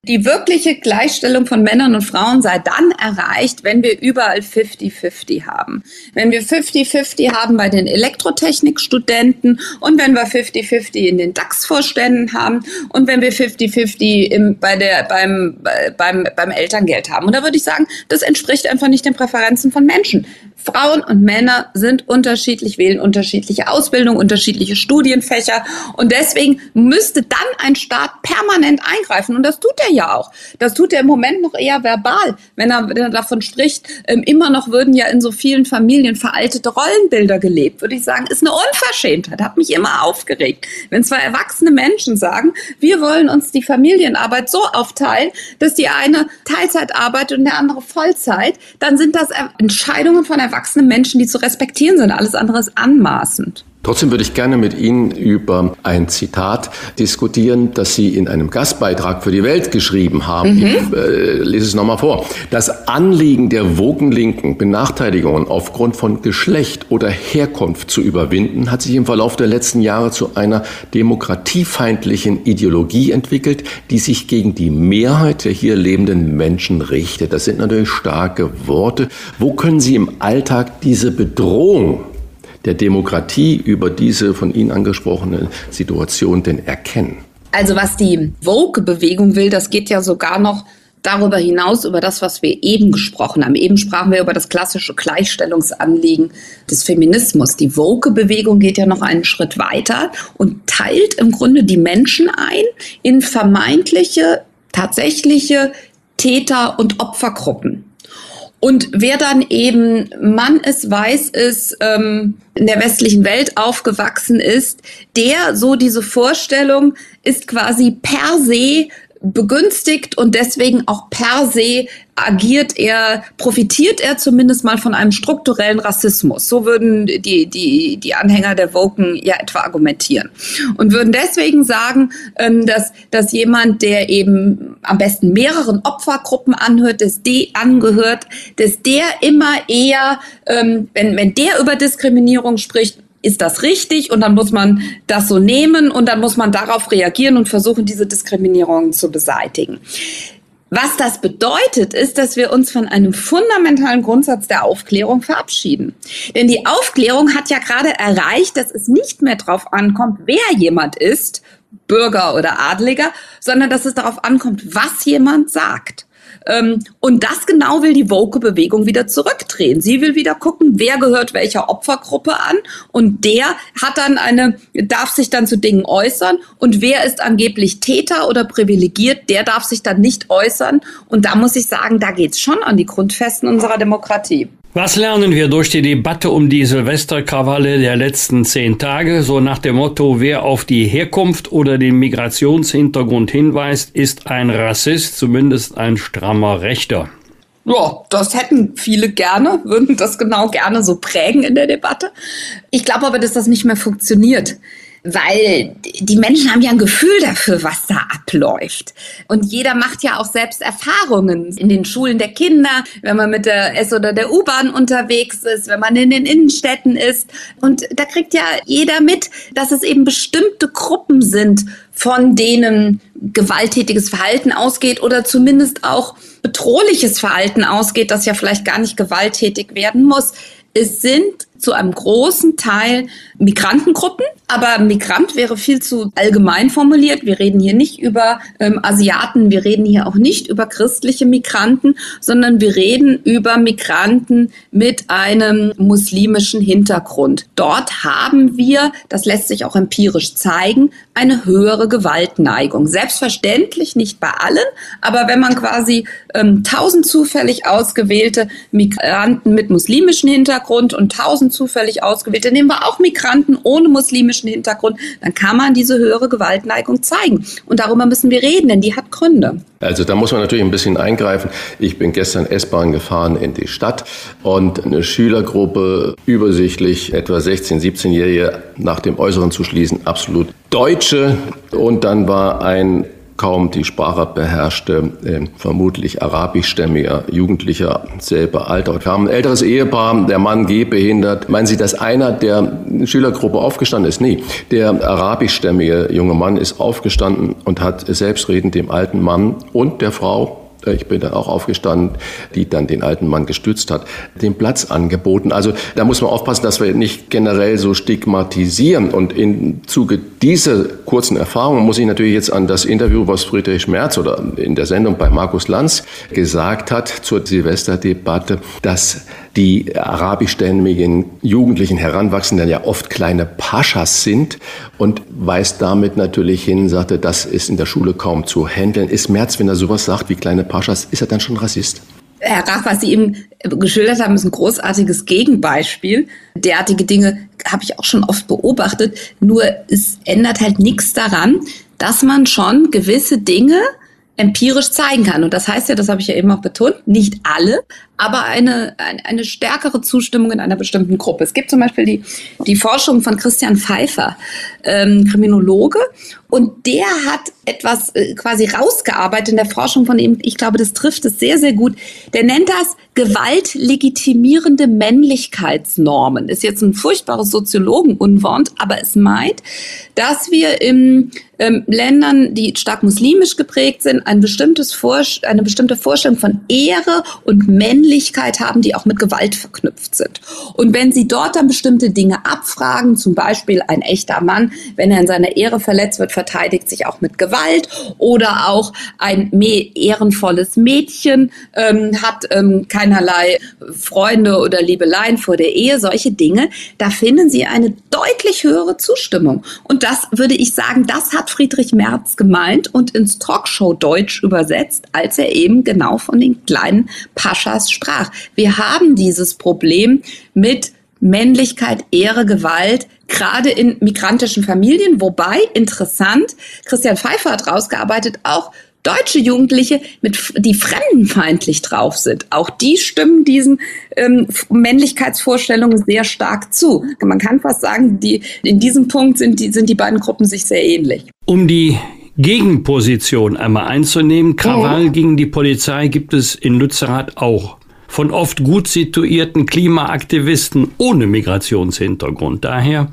[SPEAKER 6] die wirkliche Gleichstellung von Männern und Frauen sei dann erreicht, wenn wir überall 50-50 haben. Wenn wir 50-50 haben bei den Elektrotechnikstudenten und wenn wir 50-50 in den DAX-Vorständen haben und wenn wir 50-50 bei beim, beim, beim Elterngeld haben. Und da würde ich sagen, das entspricht einfach nicht den Präferenzen von Menschen. Frauen und Männer sind unterschiedlich, wählen unterschiedliche Ausbildung, unterschiedliche Studienfächer und deswegen müsste dann ein Staat permanent eingreifen und das tut er ja auch. Das tut er im Moment noch eher verbal, wenn er, wenn er davon spricht. Ähm, immer noch würden ja in so vielen Familien veraltete Rollenbilder gelebt, würde ich sagen, ist eine Unverschämtheit, hat mich immer aufgeregt. Wenn zwei erwachsene Menschen sagen, wir wollen uns die Familienarbeit so aufteilen, dass die eine Teilzeit arbeitet und der andere Vollzeit, dann sind das Entscheidungen von erwachsenen Menschen, die zu respektieren sind. Alles andere ist anmaßend.
[SPEAKER 1] Trotzdem würde ich gerne mit Ihnen über ein Zitat diskutieren, das Sie in einem Gastbeitrag für die Welt geschrieben haben. Mhm. Ich äh, lese es nochmal vor. Das Anliegen der Wogenlinken, Benachteiligungen aufgrund von Geschlecht oder Herkunft zu überwinden, hat sich im Verlauf der letzten Jahre zu einer demokratiefeindlichen Ideologie entwickelt, die sich gegen die Mehrheit der hier lebenden Menschen richtet. Das sind natürlich starke Worte. Wo können Sie im Alltag diese Bedrohung der Demokratie über diese von Ihnen angesprochene Situation denn erkennen?
[SPEAKER 6] Also was die Vogue-Bewegung will, das geht ja sogar noch darüber hinaus über das, was wir eben gesprochen haben. Eben sprachen wir über das klassische Gleichstellungsanliegen des Feminismus. Die Woke-Bewegung geht ja noch einen Schritt weiter und teilt im Grunde die Menschen ein in vermeintliche, tatsächliche Täter- und Opfergruppen. Und wer dann eben Mann ist, weiß ist, ähm, in der westlichen Welt aufgewachsen ist, der so diese Vorstellung ist quasi per se begünstigt und deswegen auch per se agiert er, profitiert er zumindest mal von einem strukturellen Rassismus. So würden die, die, die Anhänger der Woken ja etwa argumentieren. Und würden deswegen sagen, ähm, dass, dass jemand, der eben am besten mehreren Opfergruppen anhört, dass die angehört, dass der immer eher, ähm, wenn, wenn der über Diskriminierung spricht, ist das richtig und dann muss man das so nehmen und dann muss man darauf reagieren und versuchen, diese Diskriminierungen zu beseitigen. Was das bedeutet, ist, dass wir uns von einem fundamentalen Grundsatz der Aufklärung verabschieden. Denn die Aufklärung hat ja gerade erreicht, dass es nicht mehr darauf ankommt, wer jemand ist, Bürger oder Adliger, sondern dass es darauf ankommt, was jemand sagt. Ähm, und das genau will die Woke-Bewegung wieder zurückdrehen. Sie will wieder gucken, wer gehört welcher Opfergruppe an und der hat dann eine, darf sich dann zu Dingen äußern und wer ist angeblich Täter oder privilegiert, der darf sich dann nicht äußern. Und da muss ich sagen, da geht's schon an die Grundfesten unserer Demokratie.
[SPEAKER 2] Was lernen wir durch die Debatte um die Silvesterkrawalle der letzten zehn Tage? So nach dem Motto, wer auf die Herkunft oder den Migrationshintergrund hinweist, ist ein Rassist, zumindest ein strammer Rechter.
[SPEAKER 6] Ja, das hätten viele gerne, würden das genau gerne so prägen in der Debatte. Ich glaube aber, dass das nicht mehr funktioniert weil die Menschen haben ja ein Gefühl dafür, was da abläuft. Und jeder macht ja auch selbst Erfahrungen in den Schulen der Kinder, wenn man mit der S- oder der U-Bahn unterwegs ist, wenn man in den Innenstädten ist. Und da kriegt ja jeder mit, dass es eben bestimmte Gruppen sind, von denen gewalttätiges Verhalten ausgeht oder zumindest auch bedrohliches Verhalten ausgeht, das ja vielleicht gar nicht gewalttätig werden muss. Es sind zu einem großen Teil Migrantengruppen. Aber Migrant wäre viel zu allgemein formuliert. Wir reden hier nicht über ähm, Asiaten, wir reden hier auch nicht über christliche Migranten, sondern wir reden über Migranten mit einem muslimischen Hintergrund. Dort haben wir, das lässt sich auch empirisch zeigen, eine höhere Gewaltneigung. Selbstverständlich nicht bei allen, aber wenn man quasi ähm, tausend zufällig ausgewählte Migranten mit muslimischem Hintergrund und tausend zufällig ausgewählte, nehmen wir auch Migranten ohne muslimischen Hintergrund, dann kann man diese höhere Gewaltneigung zeigen. Und darüber müssen wir reden, denn die hat Gründe.
[SPEAKER 1] Also da muss man natürlich ein bisschen eingreifen. Ich bin gestern S-Bahn gefahren in die Stadt und eine Schülergruppe, übersichtlich etwa 16, 17-Jährige, nach dem Äußeren zu schließen, absolut Deutsche. Und dann war ein kaum die Sprache beherrschte, äh, vermutlich arabischstämmiger Jugendlicher, selber Alter. Kam ein älteres Ehepaar, der Mann gehbehindert. Meinen Sie, dass einer der Schülergruppe aufgestanden ist? Nee, der arabischstämmige junge Mann ist aufgestanden und hat selbstredend dem alten Mann und der Frau ich bin dann auch aufgestanden, die dann den alten Mann gestützt hat, den Platz angeboten. Also da muss man aufpassen, dass wir nicht generell so stigmatisieren. Und im Zuge dieser kurzen Erfahrung muss ich natürlich jetzt an das Interview, was Friedrich Merz oder in der Sendung bei Markus Lanz gesagt hat zur Silvesterdebatte, dass die arabischstämmigen Jugendlichen Heranwachsenden ja oft kleine Paschas sind und weist damit natürlich hin, sagte, das ist in der Schule kaum zu handeln. Ist Merz, wenn er sowas sagt wie kleine Paschas, ist er dann schon Rassist?
[SPEAKER 6] Herr Rach, was Sie eben geschildert haben, ist ein großartiges Gegenbeispiel. Derartige Dinge habe ich auch schon oft beobachtet. Nur es ändert halt nichts daran, dass man schon gewisse Dinge empirisch zeigen kann. Und das heißt ja, das habe ich ja eben auch betont, nicht alle, aber eine, eine, stärkere Zustimmung in einer bestimmten Gruppe. Es gibt zum Beispiel die, die Forschung von Christian Pfeiffer, ähm, Kriminologe, und der hat etwas äh, quasi rausgearbeitet in der Forschung von ihm. Ich glaube, das trifft es sehr, sehr gut. Der nennt das gewaltlegitimierende Männlichkeitsnormen. Ist jetzt ein furchtbares Soziologenunwort, aber es meint, dass wir in ähm, Ländern, die stark muslimisch geprägt sind, ein bestimmtes eine bestimmte Vorstellung von Ehre und Männlichkeit haben, die auch mit Gewalt verknüpft sind. Und wenn Sie dort dann bestimmte Dinge abfragen, zum Beispiel ein echter Mann, wenn er in seiner Ehre verletzt wird, verteidigt sich auch mit Gewalt oder auch ein ehrenvolles Mädchen ähm, hat ähm, keinerlei Freunde oder Liebeleien vor der Ehe, solche Dinge, da finden Sie eine deutlich höhere Zustimmung. Und das würde ich sagen, das hat Friedrich Merz gemeint und ins Talkshow-Deutsch übersetzt, als er eben genau von den kleinen Paschas sprach. Wir haben dieses Problem mit Männlichkeit, Ehre, Gewalt, gerade in migrantischen Familien. Wobei, interessant, Christian Pfeiffer hat rausgearbeitet, auch deutsche Jugendliche, mit, die fremdenfeindlich drauf sind. Auch die stimmen diesen ähm, Männlichkeitsvorstellungen sehr stark zu. Man kann fast sagen, die, in diesem Punkt sind die, sind die beiden Gruppen sich sehr ähnlich.
[SPEAKER 2] Um die Gegenposition einmal einzunehmen, Krawall oh. gegen die Polizei gibt es in Lützerath auch von oft gut situierten Klimaaktivisten ohne Migrationshintergrund. Daher,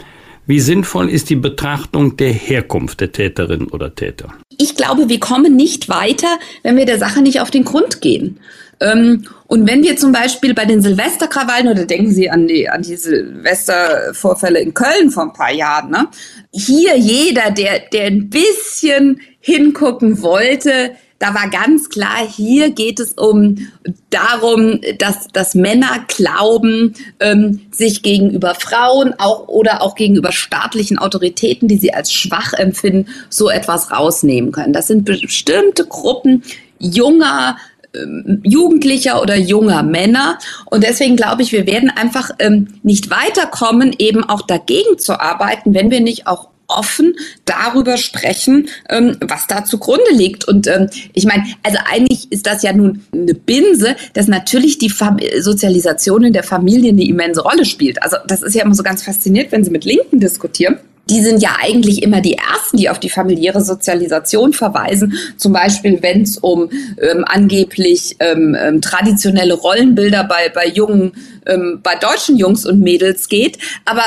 [SPEAKER 2] wie sinnvoll ist die Betrachtung der Herkunft der Täterin oder Täter?
[SPEAKER 6] Ich glaube, wir kommen nicht weiter, wenn wir der Sache nicht auf den Grund gehen. Ähm, und wenn wir zum Beispiel bei den Silvesterkrawallen, oder denken Sie an die, an die Silvestervorfälle in Köln vor ein paar Jahren, ne? hier jeder, der, der ein bisschen hingucken wollte, da war ganz klar, hier geht es um darum, dass, dass Männer glauben, ähm, sich gegenüber Frauen auch oder auch gegenüber staatlichen Autoritäten, die sie als schwach empfinden, so etwas rausnehmen können. Das sind bestimmte Gruppen junger ähm, Jugendlicher oder junger Männer. Und deswegen glaube ich, wir werden einfach ähm, nicht weiterkommen, eben auch dagegen zu arbeiten, wenn wir nicht auch offen darüber sprechen, ähm, was da zugrunde liegt. Und ähm, ich meine, also eigentlich ist das ja nun eine Binse, dass natürlich die Fam Sozialisation in der Familie eine immense Rolle spielt. Also das ist ja immer so ganz fasziniert, wenn Sie mit Linken diskutieren die sind ja eigentlich immer die Ersten, die auf die familiäre Sozialisation verweisen. Zum Beispiel, wenn es um ähm, angeblich ähm, ähm, traditionelle Rollenbilder bei, bei jungen, ähm, bei deutschen Jungs und Mädels geht. Aber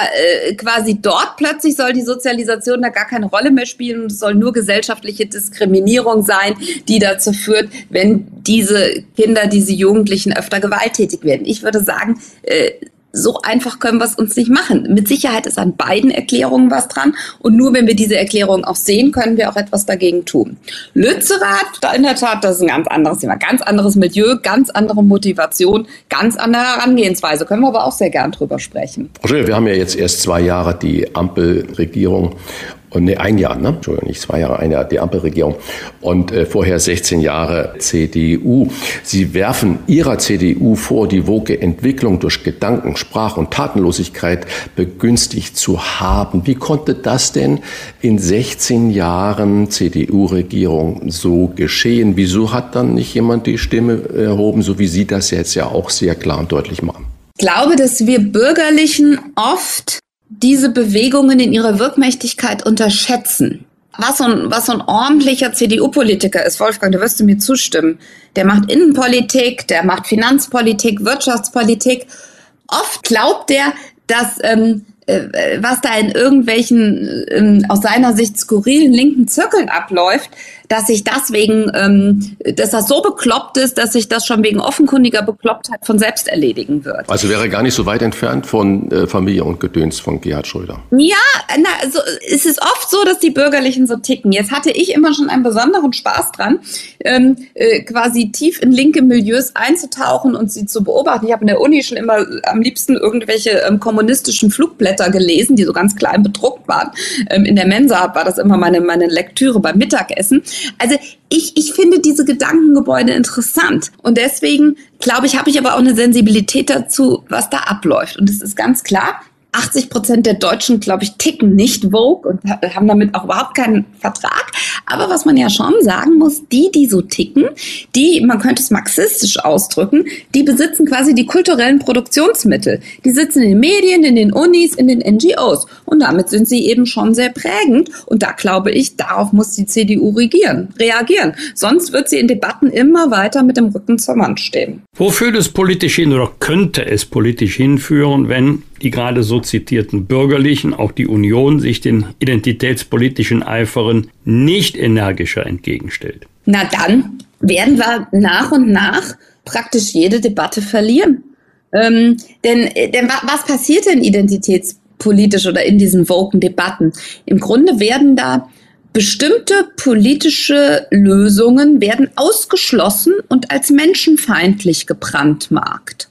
[SPEAKER 6] äh, quasi dort plötzlich soll die Sozialisation da gar keine Rolle mehr spielen und es soll nur gesellschaftliche Diskriminierung sein, die dazu führt, wenn diese Kinder, diese Jugendlichen öfter gewalttätig werden. Ich würde sagen, äh, so einfach können wir es uns nicht machen. Mit Sicherheit ist an beiden Erklärungen was dran. Und nur wenn wir diese Erklärung auch sehen, können wir auch etwas dagegen tun. Lützerath, da in der Tat, das ist ein ganz anderes Thema. Ganz anderes Milieu, ganz andere Motivation, ganz andere Herangehensweise. Können wir aber auch sehr gern drüber sprechen.
[SPEAKER 1] Wir haben ja jetzt erst zwei Jahre die Ampelregierung und nee, ein Jahr, ne? Entschuldigung, nicht zwei Jahre, ein Jahr die Ampelregierung und äh, vorher 16 Jahre CDU. Sie werfen ihrer CDU vor, die woke Entwicklung durch Gedanken, Sprach- und Tatenlosigkeit begünstigt zu haben. Wie konnte das denn in 16 Jahren CDU-Regierung so geschehen? Wieso hat dann nicht jemand die Stimme erhoben, so wie Sie das jetzt ja auch sehr klar und deutlich machen?
[SPEAKER 6] Ich glaube, dass wir Bürgerlichen oft diese Bewegungen in ihrer Wirkmächtigkeit unterschätzen. Was so ein, was so ein ordentlicher CDU-Politiker ist, Wolfgang, da wirst du mir zustimmen. Der macht Innenpolitik, der macht Finanzpolitik, Wirtschaftspolitik. Oft glaubt der, dass ähm, äh, was da in irgendwelchen ähm, aus seiner Sicht skurrilen linken Zirkeln abläuft, dass sich das wegen, ähm, dass das so bekloppt ist, dass sich das schon wegen offenkundiger Beklopptheit von selbst erledigen wird.
[SPEAKER 1] Also wäre gar nicht so weit entfernt von äh, Familie und Gedöns von Gerhard Schröder.
[SPEAKER 6] Ja, na, also es ist oft so, dass die Bürgerlichen so ticken. Jetzt hatte ich immer schon einen besonderen Spaß dran, ähm, äh, quasi tief in linke Milieus einzutauchen und sie zu beobachten. Ich habe in der Uni schon immer am liebsten irgendwelche ähm, kommunistischen Flugblätter gelesen, die so ganz klein bedruckt waren. Ähm, in der Mensa war das immer meine, meine Lektüre beim Mittagessen. Also ich, ich finde diese Gedankengebäude interessant. Und deswegen, glaube ich, habe ich aber auch eine Sensibilität dazu, was da abläuft. Und es ist ganz klar, 80 Prozent der Deutschen, glaube ich, ticken nicht Vogue und haben damit auch überhaupt keinen Vertrag. Aber was man ja schon sagen muss, die, die so ticken, die, man könnte es marxistisch ausdrücken, die besitzen quasi die kulturellen Produktionsmittel. Die sitzen in den Medien, in den Unis, in den NGOs. Und damit sind sie eben schon sehr prägend. Und da glaube ich, darauf muss die CDU regieren, reagieren. Sonst wird sie in Debatten immer weiter mit dem Rücken zur Wand stehen.
[SPEAKER 2] Wo führt es politisch hin oder könnte es politisch hinführen, wenn die gerade so zitierten Bürgerlichen, auch die Union, sich den identitätspolitischen Eiferen nicht energischer entgegenstellt?
[SPEAKER 6] Na dann werden wir nach und nach praktisch jede Debatte verlieren. Ähm, denn, denn was passiert denn identitätspolitisch oder in diesen woken Debatten? Im Grunde werden da bestimmte politische Lösungen werden ausgeschlossen und als menschenfeindlich gebrandmarkt.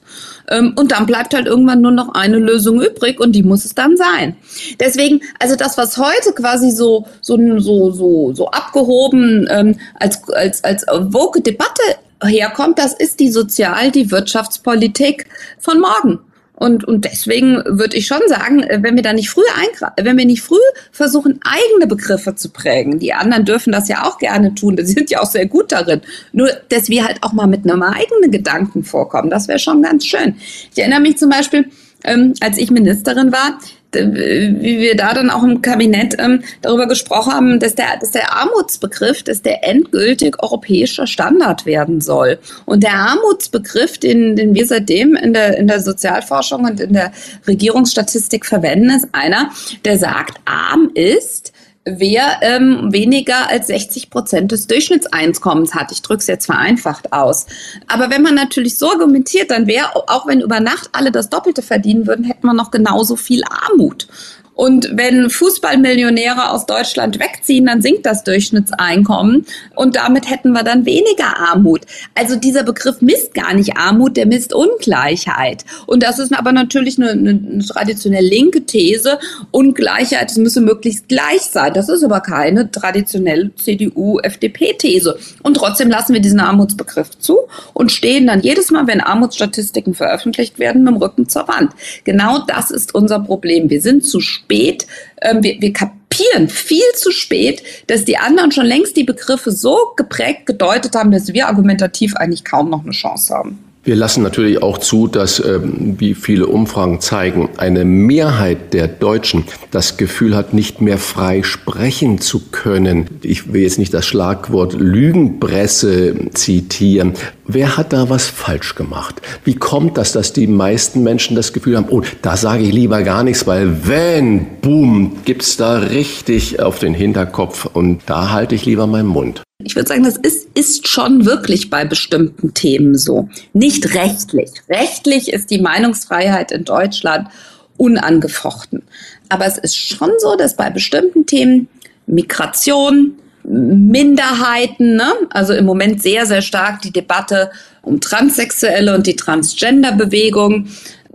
[SPEAKER 6] Ähm, und dann bleibt halt irgendwann nur noch eine Lösung übrig und die muss es dann sein. Deswegen, also das, was heute quasi so, so, so, so, so abgehoben ähm, als, als, als woke Debatte herkommt, das ist die Sozial-, die Wirtschaftspolitik von morgen. Und, und deswegen würde ich schon sagen, äh, wenn wir da nicht früh eingreifen, wenn wir nicht früh versuchen, eigene Begriffe zu prägen, die anderen dürfen das ja auch gerne tun, die sind ja auch sehr gut darin, nur dass wir halt auch mal mit einem eigenen Gedanken vorkommen, das wäre schon ganz schön. Ich erinnere mich zum Beispiel, ähm, als ich Ministerin war, wie wir da dann auch im Kabinett ähm, darüber gesprochen haben, dass der, dass der Armutsbegriff, dass der endgültig europäischer Standard werden soll. Und der Armutsbegriff, den, den wir seitdem in der, in der Sozialforschung und in der Regierungsstatistik verwenden, ist einer, der sagt, arm ist, wer ähm, weniger als 60 Prozent des Durchschnittseinkommens hat. Ich drücke es jetzt vereinfacht aus. Aber wenn man natürlich so argumentiert, dann wäre, auch wenn über Nacht alle das Doppelte verdienen würden, hätten wir noch genauso viel Armut. Und wenn Fußballmillionäre aus Deutschland wegziehen, dann sinkt das Durchschnittseinkommen und damit hätten wir dann weniger Armut. Also dieser Begriff misst gar nicht Armut, der misst Ungleichheit. Und das ist aber natürlich eine, eine traditionell linke These. Ungleichheit, es müsse möglichst gleich sein. Das ist aber keine traditionelle CDU-FDP-These. Und trotzdem lassen wir diesen Armutsbegriff zu und stehen dann jedes Mal, wenn Armutsstatistiken veröffentlicht werden, mit dem Rücken zur Wand. Genau das ist unser Problem. Wir sind zu spät, ähm, wir, wir kapieren viel zu spät, dass die anderen schon längst die Begriffe so geprägt gedeutet haben, dass wir argumentativ eigentlich kaum noch eine Chance haben.
[SPEAKER 1] Wir lassen natürlich auch zu, dass, ähm, wie viele Umfragen zeigen, eine Mehrheit der Deutschen das Gefühl hat, nicht mehr frei sprechen zu können. Ich will jetzt nicht das Schlagwort Lügenpresse zitieren. Wer hat da was falsch gemacht? Wie kommt das, dass die meisten Menschen das Gefühl haben, oh, da sage ich lieber gar nichts, weil wenn, boom, gibt's da richtig auf den Hinterkopf und da halte ich lieber meinen Mund.
[SPEAKER 6] Ich würde sagen, das ist, ist schon wirklich bei bestimmten Themen so. Nicht rechtlich. Rechtlich ist die Meinungsfreiheit in Deutschland unangefochten. Aber es ist schon so, dass bei bestimmten Themen Migration, Minderheiten, ne? also im Moment sehr, sehr stark die Debatte um Transsexuelle und die Transgender-Bewegung,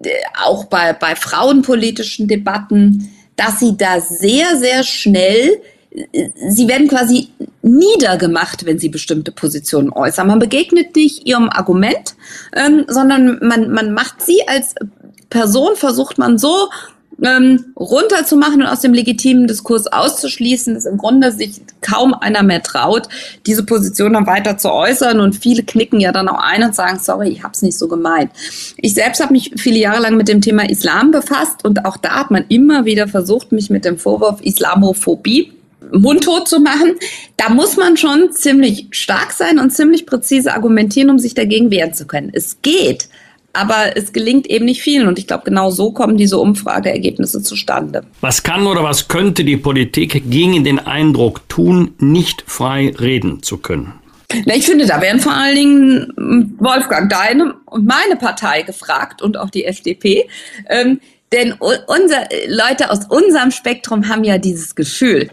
[SPEAKER 6] äh, auch bei, bei frauenpolitischen Debatten, dass sie da sehr, sehr schnell, äh, sie werden quasi niedergemacht, wenn sie bestimmte Positionen äußern. Man begegnet nicht ihrem Argument, ähm, sondern man, man macht sie als Person, versucht man so ähm, runterzumachen und aus dem legitimen Diskurs auszuschließen, dass im Grunde sich kaum einer mehr traut, diese Position dann weiter zu äußern. Und viele knicken ja dann auch ein und sagen, sorry, ich habe es nicht so gemeint. Ich selbst habe mich viele Jahre lang mit dem Thema Islam befasst und auch da hat man immer wieder versucht, mich mit dem Vorwurf Islamophobie mundtot zu machen. Da muss man schon ziemlich stark sein und ziemlich präzise argumentieren, um sich dagegen wehren zu können. Es geht, aber es gelingt eben nicht vielen. Und ich glaube, genau so kommen diese Umfrageergebnisse zustande.
[SPEAKER 2] Was kann oder was könnte die Politik gegen den Eindruck tun, nicht frei reden zu können?
[SPEAKER 6] Na, ich finde, da wären vor allen Dingen hm, Wolfgang, deine und meine Partei gefragt und auch die FDP. Ähm, denn unser, Leute aus unserem Spektrum haben ja dieses Gefühl,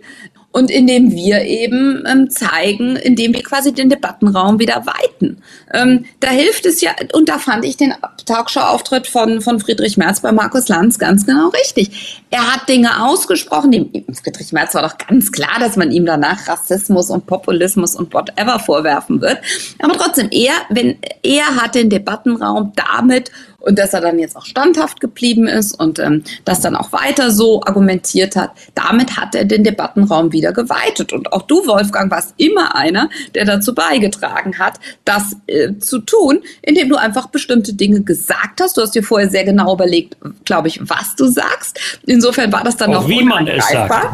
[SPEAKER 6] und indem wir eben ähm, zeigen, indem wir quasi den Debattenraum wieder weiten. Ähm, da hilft es ja, und da fand ich den Talkshow-Auftritt von, von Friedrich Merz bei Markus Lanz ganz genau richtig. Er hat Dinge ausgesprochen, dem, Friedrich Merz war doch ganz klar, dass man ihm danach Rassismus und Populismus und whatever vorwerfen wird. Aber trotzdem, er, wenn, er hat den Debattenraum damit und dass er dann jetzt auch standhaft geblieben ist und ähm, das dann auch weiter so argumentiert hat. Damit hat er den Debattenraum wieder geweitet. Und auch du, Wolfgang, warst immer einer, der dazu beigetragen hat, das äh, zu tun, indem du einfach bestimmte Dinge gesagt hast. Du hast dir vorher sehr genau überlegt, glaube ich, was du sagst. Insofern war das dann auch,
[SPEAKER 2] auch wie man es sagt.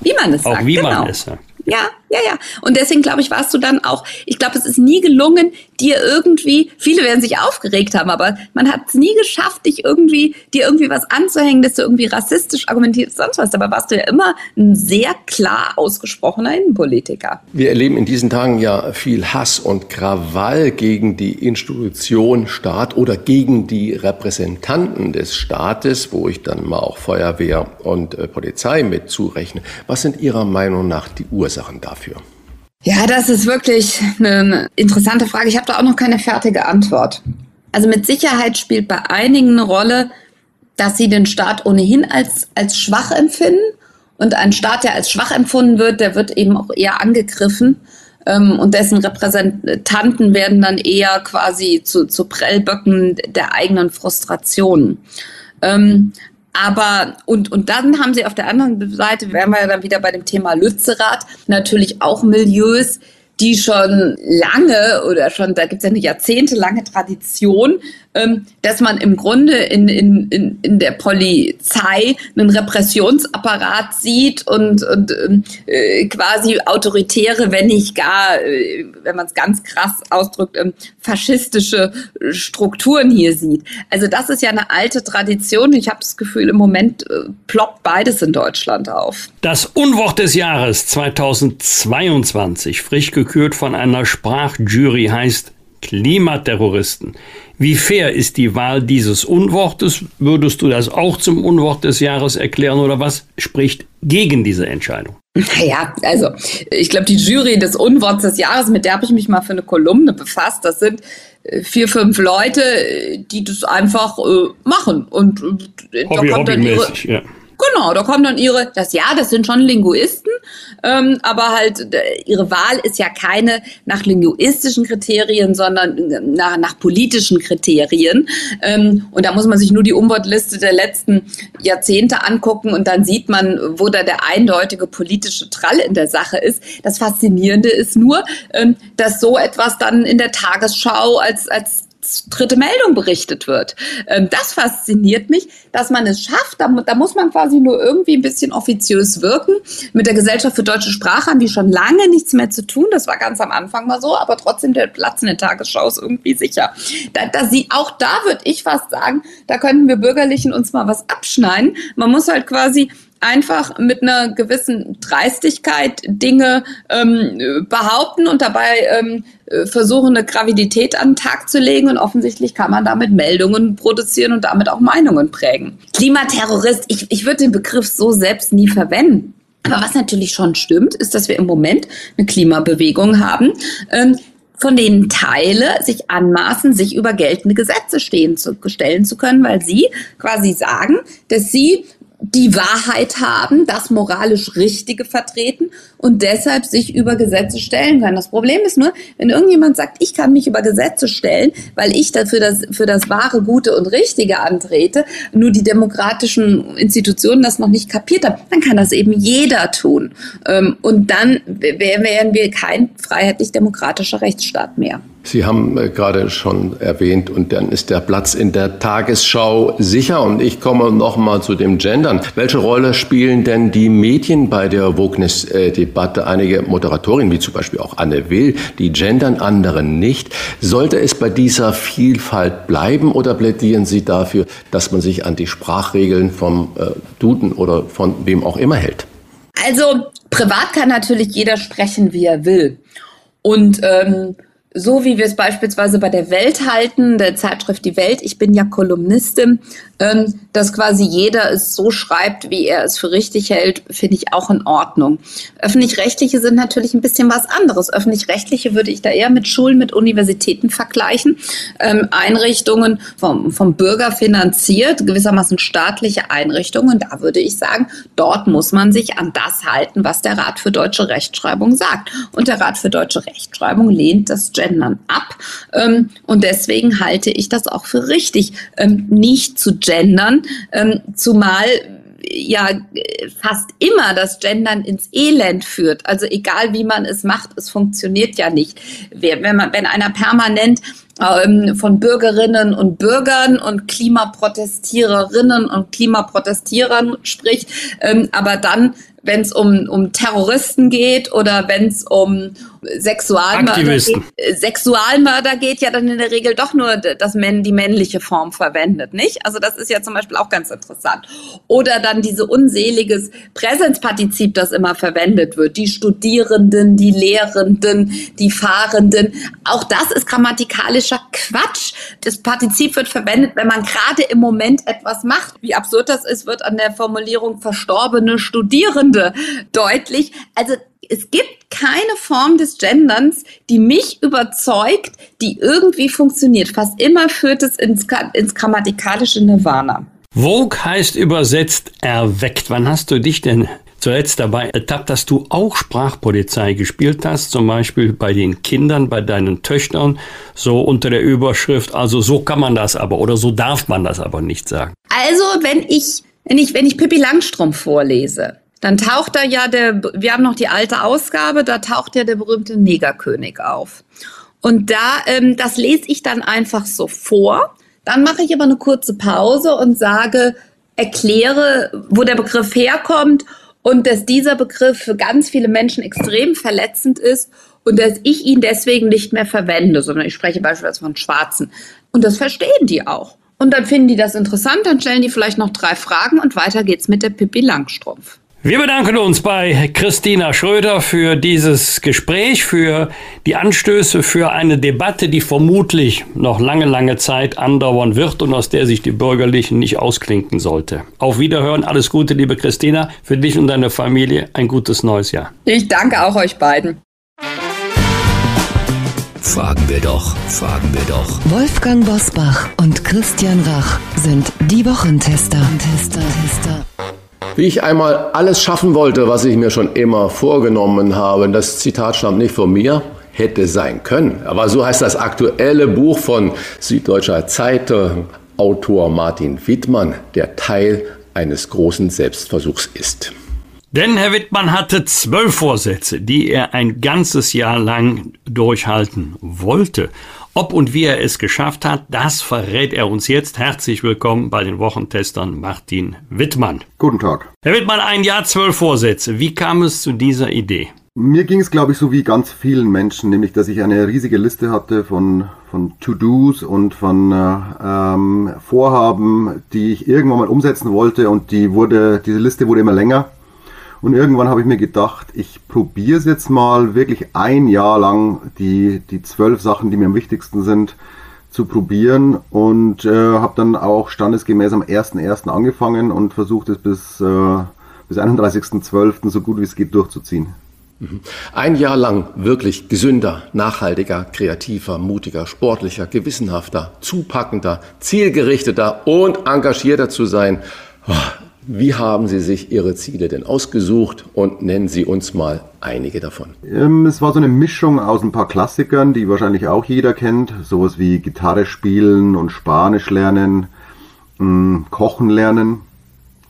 [SPEAKER 6] Wie man es
[SPEAKER 2] auch
[SPEAKER 6] sagt.
[SPEAKER 2] Wie genau. man es sagt.
[SPEAKER 6] Ja, ja, ja. Und deswegen glaube ich, warst du dann auch, ich glaube, es ist nie gelungen, dir irgendwie, viele werden sich aufgeregt haben, aber man hat es nie geschafft, dich irgendwie, dir irgendwie was anzuhängen, dass du irgendwie rassistisch argumentierst, sonst was. Dabei warst du ja immer ein sehr klar ausgesprochener Innenpolitiker.
[SPEAKER 1] Wir erleben in diesen Tagen ja viel Hass und Krawall gegen die Institution Staat oder gegen die Repräsentanten des Staates, wo ich dann mal auch Feuerwehr und äh, Polizei mit zurechne. Was sind Ihrer Meinung nach die Ursachen dafür?
[SPEAKER 6] Ja, das ist wirklich eine interessante Frage. Ich habe da auch noch keine fertige Antwort. Also mit Sicherheit spielt bei einigen eine Rolle, dass sie den Staat ohnehin als, als schwach empfinden. Und ein Staat, der als schwach empfunden wird, der wird eben auch eher angegriffen. Ähm, und dessen Repräsentanten werden dann eher quasi zu, zu Prellböcken der eigenen Frustrationen. Ähm, aber, und, und dann haben sie auf der anderen Seite, wären wir ja dann wieder bei dem Thema Lützerath, natürlich auch Milieus, die schon lange oder schon, da gibt es ja eine jahrzehntelange Tradition, ähm, dass man im Grunde in, in, in, in der Polizei einen Repressionsapparat sieht und, und äh, quasi autoritäre, wenn nicht gar, äh, wenn man es ganz krass ausdrückt, ähm, faschistische Strukturen hier sieht. Also das ist ja eine alte Tradition. Ich habe das Gefühl, im Moment äh, ploppt beides in Deutschland auf.
[SPEAKER 2] Das Unwort des Jahres 2022, frisch gekürt von einer Sprachjury, heißt Klimaterroristen. Wie fair ist die Wahl dieses Unwortes? Würdest du das auch zum Unwort des Jahres erklären oder was spricht gegen diese Entscheidung?
[SPEAKER 6] Naja, also ich glaube, die Jury des Unworts des Jahres, mit der habe ich mich mal für eine Kolumne befasst. Das sind äh, vier, fünf Leute, die das einfach äh, machen. Und
[SPEAKER 2] äh, Hobby, da kommt dann ihre, ja.
[SPEAKER 6] Genau, da kommen dann ihre, das ja, das sind schon Linguisten, ähm, aber halt ihre Wahl ist ja keine nach linguistischen Kriterien, sondern nach, nach politischen Kriterien. Ähm, und da muss man sich nur die Umwortliste der letzten Jahrzehnte angucken und dann sieht man, wo da der eindeutige politische Trall in der Sache ist. Das Faszinierende ist nur, ähm, dass so etwas dann in der Tagesschau als, als dritte Meldung berichtet wird. Ähm, das fasziniert mich, dass man es schafft. Da, da, muss man quasi nur irgendwie ein bisschen offiziös wirken. Mit der Gesellschaft für deutsche Sprache haben die schon lange nichts mehr zu tun. Das war ganz am Anfang mal so, aber trotzdem der Platz in der Tagesschau ist irgendwie sicher. Da, da sie, auch da würde ich fast sagen, da könnten wir Bürgerlichen uns mal was abschneiden. Man muss halt quasi einfach mit einer gewissen Dreistigkeit Dinge ähm, behaupten und dabei ähm, versuchen, eine Gravidität an den Tag zu legen. Und offensichtlich kann man damit Meldungen produzieren und damit auch Meinungen prägen. Klimaterrorist, ich, ich würde den Begriff so selbst nie verwenden. Aber was natürlich schon stimmt, ist, dass wir im Moment eine Klimabewegung haben, ähm, von denen Teile sich anmaßen, sich über geltende Gesetze stehen zu, stellen zu können, weil sie quasi sagen, dass sie die Wahrheit haben, das moralisch Richtige vertreten und deshalb sich über Gesetze stellen können. Das Problem ist nur, wenn irgendjemand sagt, ich kann mich über Gesetze stellen, weil ich dafür das, für das wahre, Gute und Richtige antrete, nur die demokratischen Institutionen das noch nicht kapiert haben, dann kann das eben jeder tun. Ähm, und dann wären wir kein freiheitlich-demokratischer Rechtsstaat mehr.
[SPEAKER 1] Sie haben äh, gerade schon erwähnt, und dann ist der Platz in der Tagesschau sicher. Und ich komme noch mal zu dem Gendern. Welche Rolle spielen denn die Medien bei der Wokeness-Debatte? Einige Moderatorinnen, wie zum Beispiel auch Anne Will, die gendern, anderen nicht. Sollte es bei dieser Vielfalt bleiben oder plädieren Sie dafür, dass man sich an die Sprachregeln vom äh, Duden oder von wem auch immer hält?
[SPEAKER 6] Also privat kann natürlich jeder sprechen, wie er will. Und ähm, so wie wir es beispielsweise bei der Welt halten, der Zeitschrift Die Welt, ich bin ja Kolumnistin, ähm, dass quasi jeder es so schreibt, wie er es für richtig hält, finde ich auch in Ordnung. Öffentlich-rechtliche sind natürlich ein bisschen was anderes. Öffentlich-rechtliche würde ich da eher mit Schulen, mit Universitäten vergleichen. Ähm, Einrichtungen vom, vom Bürger finanziert, gewissermaßen staatliche Einrichtungen. Da würde ich sagen, dort muss man sich an das halten, was der Rat für deutsche Rechtschreibung sagt. Und der Rat für deutsche Rechtschreibung lehnt das Gendern ab. Ähm, und deswegen halte ich das auch für richtig, ähm, nicht zu gendern, ähm, zumal ja fast immer das Gendern ins Elend führt. Also egal wie man es macht, es funktioniert ja nicht. Wenn, man, wenn einer permanent ähm, von Bürgerinnen und Bürgern und Klimaprotestiererinnen und Klimaprotestierern spricht, ähm, aber dann wenn es um, um Terroristen geht oder wenn es um Sexualmörder geht, Sexualmörder geht, ja dann in der Regel doch nur das Män die männliche Form verwendet, nicht? Also das ist ja zum Beispiel auch ganz interessant. Oder dann diese unseliges Präsenzpartizip, das immer verwendet wird. Die Studierenden, die Lehrenden, die Fahrenden. Auch das ist grammatikalischer Quatsch. Das Partizip wird verwendet, wenn man gerade im Moment etwas macht. Wie absurd das ist, wird an der Formulierung verstorbene Studierende deutlich. Also es gibt keine Form des Genderns, die mich überzeugt, die irgendwie funktioniert. Fast immer führt es ins, ins grammatikalische Nirvana.
[SPEAKER 2] Vogue heißt übersetzt erweckt. Wann hast du dich denn zuletzt dabei ertappt, dass du auch Sprachpolizei gespielt hast, zum Beispiel bei den Kindern, bei deinen Töchtern, so unter der Überschrift, also so kann man das aber oder so darf man das aber nicht sagen.
[SPEAKER 6] Also wenn ich, wenn ich, wenn ich Pippi Langstrumpf vorlese, dann taucht da ja der, wir haben noch die alte Ausgabe, da taucht ja der berühmte Negerkönig auf. Und da, ähm, das lese ich dann einfach so vor. Dann mache ich aber eine kurze Pause und sage, erkläre, wo der Begriff herkommt und dass dieser Begriff für ganz viele Menschen extrem verletzend ist und dass ich ihn deswegen nicht mehr verwende, sondern ich spreche beispielsweise von Schwarzen. Und das verstehen die auch. Und dann finden die das interessant, dann stellen die vielleicht noch drei Fragen und weiter geht's mit der Pippi Langstrumpf.
[SPEAKER 2] Wir bedanken uns bei Christina Schröder für dieses Gespräch, für die Anstöße, für eine Debatte, die vermutlich noch lange, lange Zeit andauern wird und aus der sich die Bürgerlichen nicht ausklinken sollte. Auf Wiederhören, alles Gute, liebe Christina, für dich und deine Familie ein gutes neues Jahr.
[SPEAKER 6] Ich danke auch euch beiden.
[SPEAKER 3] Fragen wir doch, fragen wir doch.
[SPEAKER 5] Wolfgang Bosbach und Christian Rach sind die Wochentester. Tester, Tester.
[SPEAKER 1] Wie ich einmal alles schaffen wollte, was ich mir schon immer vorgenommen habe, das Zitat stammt nicht von mir, hätte sein können. Aber so heißt das aktuelle Buch von Süddeutscher Zeitung, Autor Martin Wittmann, der Teil eines großen Selbstversuchs ist.
[SPEAKER 2] Denn Herr Wittmann hatte zwölf Vorsätze, die er ein ganzes Jahr lang durchhalten wollte. Ob und wie er es geschafft hat, das verrät er uns jetzt. Herzlich willkommen bei den Wochentestern Martin Wittmann.
[SPEAKER 7] Guten Tag.
[SPEAKER 2] Herr Wittmann, ein Jahr, zwölf Vorsätze. Wie kam es zu dieser Idee?
[SPEAKER 7] Mir ging es, glaube ich, so wie ganz vielen Menschen, nämlich, dass ich eine riesige Liste hatte von, von To-Dos und von äh, ähm, Vorhaben, die ich irgendwann mal umsetzen wollte und die wurde, diese Liste wurde immer länger. Und irgendwann habe ich mir gedacht, ich probiere es jetzt mal wirklich ein Jahr lang, die, die zwölf Sachen, die mir am wichtigsten sind, zu probieren und äh, habe dann auch standesgemäß am 1.1. angefangen und versucht es bis, äh, bis 31.12. so gut wie es geht durchzuziehen.
[SPEAKER 1] Mhm. Ein Jahr lang wirklich gesünder, nachhaltiger, kreativer, mutiger, sportlicher, gewissenhafter, zupackender, zielgerichteter und engagierter zu sein. Wie haben Sie sich Ihre Ziele denn ausgesucht und nennen Sie uns mal einige davon?
[SPEAKER 7] Ähm, es war so eine Mischung aus ein paar Klassikern, die wahrscheinlich auch jeder kennt. Sowas wie Gitarre spielen und Spanisch lernen, ähm, Kochen lernen.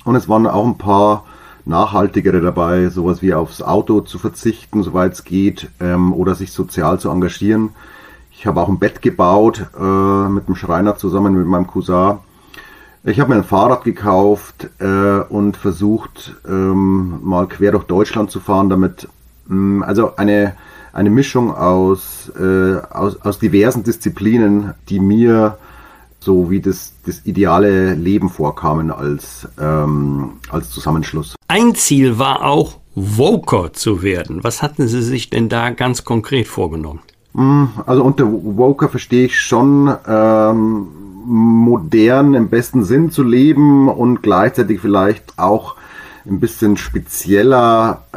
[SPEAKER 7] Und es waren auch ein paar nachhaltigere dabei, sowas wie aufs Auto zu verzichten, soweit es geht, ähm, oder sich sozial zu engagieren. Ich habe auch ein Bett gebaut äh, mit dem Schreiner zusammen mit meinem Cousin. Ich habe mir ein Fahrrad gekauft äh, und versucht, ähm, mal quer durch Deutschland zu fahren, damit mh, mm, also eine eine Mischung aus, äh, aus, aus diversen Disziplinen, die mir so wie das, das ideale Leben vorkamen als, ähm, als Zusammenschluss.
[SPEAKER 2] Ein Ziel war auch, Voker zu werden. Was hatten Sie sich denn da ganz konkret vorgenommen?
[SPEAKER 7] Mm, also unter Voker verstehe ich schon ähm, modern im besten Sinn zu leben und gleichzeitig vielleicht auch ein bisschen spezieller äh,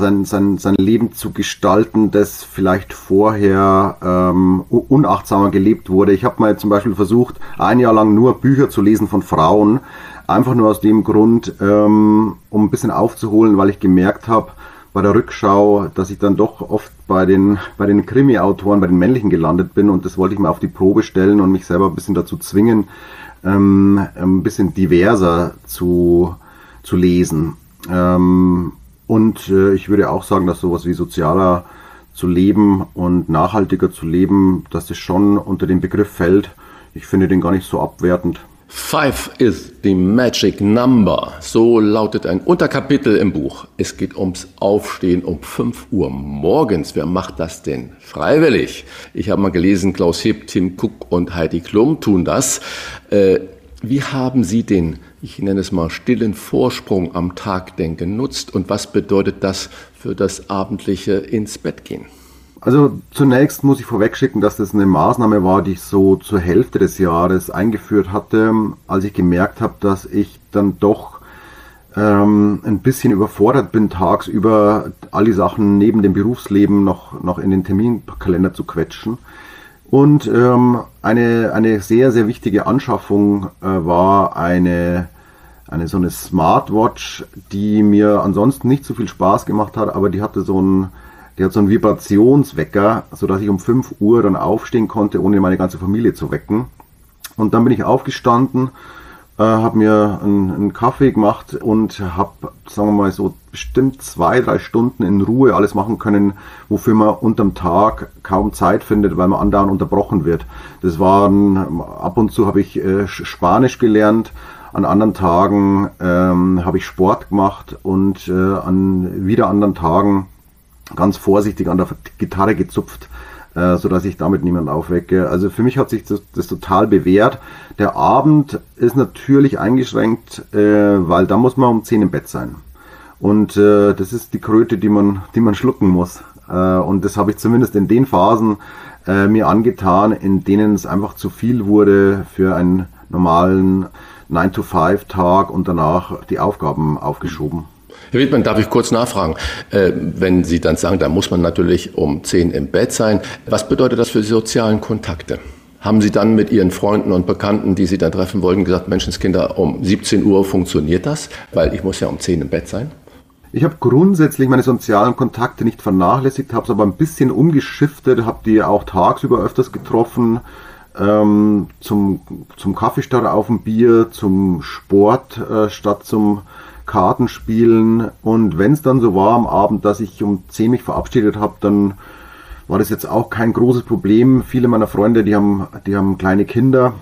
[SPEAKER 7] sein, sein, sein Leben zu gestalten, das vielleicht vorher ähm, unachtsamer gelebt wurde. Ich habe mal zum Beispiel versucht, ein Jahr lang nur Bücher zu lesen von Frauen, einfach nur aus dem Grund, ähm, um ein bisschen aufzuholen, weil ich gemerkt habe, bei der Rückschau, dass ich dann doch oft bei den, bei den Krimi-Autoren, bei den männlichen gelandet bin und das wollte ich mal auf die Probe stellen und mich selber ein bisschen dazu zwingen, ähm, ein bisschen diverser zu, zu lesen. Ähm, und äh, ich würde auch sagen, dass sowas wie sozialer zu leben und nachhaltiger zu leben, dass das schon unter den Begriff fällt. Ich finde den gar nicht so abwertend.
[SPEAKER 1] Five is the magic number. So lautet ein Unterkapitel im Buch. Es geht ums Aufstehen um 5 Uhr morgens. Wer macht das denn freiwillig? Ich habe mal gelesen, Klaus Hipp, Tim Cook und Heidi Klum tun das. Äh, wie haben Sie den, ich nenne es mal, stillen Vorsprung am Tag denn genutzt und was bedeutet das für das abendliche ins Bett gehen?
[SPEAKER 7] Also zunächst muss ich vorwegschicken, dass das eine Maßnahme war, die ich so zur Hälfte des Jahres eingeführt hatte, als ich gemerkt habe, dass ich dann doch ähm, ein bisschen überfordert bin, tagsüber all die Sachen neben dem Berufsleben noch, noch in den Terminkalender zu quetschen. Und ähm, eine, eine sehr, sehr wichtige Anschaffung äh, war eine, eine so eine Smartwatch, die mir ansonsten nicht so viel Spaß gemacht hat, aber die hatte so ein, die hat so einen Vibrationswecker, so dass ich um 5 Uhr dann aufstehen konnte, ohne meine ganze Familie zu wecken. Und dann bin ich aufgestanden, äh, habe mir einen, einen, Kaffee gemacht und habe, sagen wir mal, so bestimmt zwei, drei Stunden in Ruhe alles machen können, wofür man unterm Tag kaum Zeit findet, weil man andauernd unterbrochen wird. Das waren, ab und zu habe ich äh, Spanisch gelernt, an anderen Tagen ähm, habe ich Sport gemacht und äh, an wieder anderen Tagen ganz vorsichtig an der Gitarre gezupft äh, so dass ich damit niemanden aufwecke. Also für mich hat sich das, das total bewährt. Der Abend ist natürlich eingeschränkt, äh, weil da muss man um 10 im Bett sein. Und äh, das ist die Kröte, die man, die man schlucken muss. Äh, und das habe ich zumindest in den Phasen äh, mir angetan, in denen es einfach zu viel wurde für einen normalen 9-to-5-Tag und danach die Aufgaben aufgeschoben.
[SPEAKER 1] Herr Wittmann, darf ich kurz nachfragen? Äh, wenn Sie dann sagen, da muss man natürlich um 10 im Bett sein, was bedeutet das für die sozialen Kontakte? Haben Sie dann mit Ihren Freunden und Bekannten, die Sie dann treffen wollten, gesagt, Menschenskinder, um 17 Uhr funktioniert das? Weil ich muss ja um 10 im Bett sein.
[SPEAKER 7] Ich habe grundsätzlich meine sozialen Kontakte nicht vernachlässigt, habe es aber ein bisschen umgeschiftet, habe die auch tagsüber öfters getroffen, ähm, zum, zum Kaffee statt auf dem Bier, zum Sport äh, statt zum Kartenspielen. Und wenn es dann so war am Abend, dass ich um 10 mich verabschiedet habe, dann war das jetzt auch kein großes Problem. Viele meiner Freunde, die haben, die haben kleine Kinder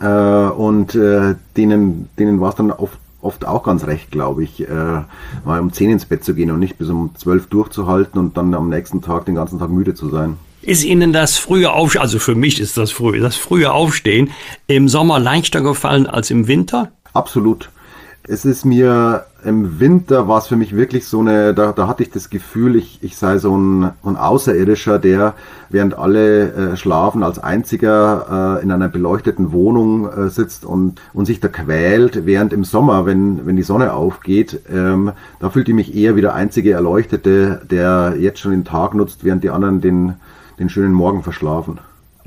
[SPEAKER 7] äh, und äh, denen, denen war es dann oft, oft auch ganz recht, glaube ich, äh, mal um 10 ins Bett zu gehen und nicht bis um 12 durchzuhalten und dann am nächsten Tag den ganzen Tag müde zu sein.
[SPEAKER 2] Ist Ihnen das frühe Aufstehen, also für mich ist das früh, das frühe Aufstehen im Sommer leichter gefallen als im Winter?
[SPEAKER 7] Absolut. Es ist mir im Winter war es für mich wirklich so eine, da, da hatte ich das Gefühl, ich, ich sei so ein, ein Außerirdischer, der während alle äh, schlafen als einziger äh, in einer beleuchteten Wohnung äh, sitzt und, und sich da quält, während im Sommer, wenn, wenn die Sonne aufgeht, ähm, da fühlt ich mich eher wie der einzige Erleuchtete, der jetzt schon den Tag nutzt, während die anderen den, den schönen Morgen verschlafen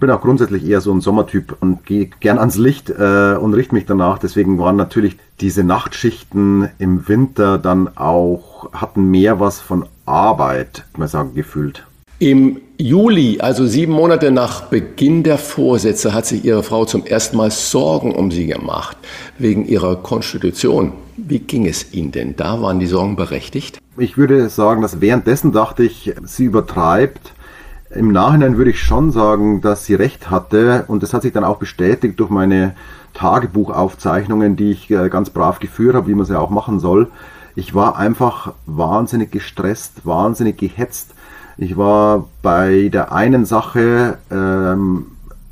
[SPEAKER 7] bin auch grundsätzlich eher so ein Sommertyp und gehe gern ans Licht äh, und richte mich danach. Deswegen waren natürlich diese Nachtschichten im Winter dann auch, hatten mehr was von Arbeit, mal sagen, gefühlt.
[SPEAKER 1] Im Juli, also sieben Monate nach Beginn der Vorsätze, hat sich Ihre Frau zum ersten Mal Sorgen um Sie gemacht, wegen Ihrer Konstitution. Wie ging es Ihnen denn? Da waren die Sorgen berechtigt?
[SPEAKER 7] Ich würde sagen, dass währenddessen dachte ich, sie übertreibt im Nachhinein würde ich schon sagen, dass sie recht hatte und das hat sich dann auch bestätigt durch meine Tagebuchaufzeichnungen, die ich äh, ganz brav geführt habe, wie man sie auch machen soll. Ich war einfach wahnsinnig gestresst, wahnsinnig gehetzt. Ich war bei der einen Sache ähm,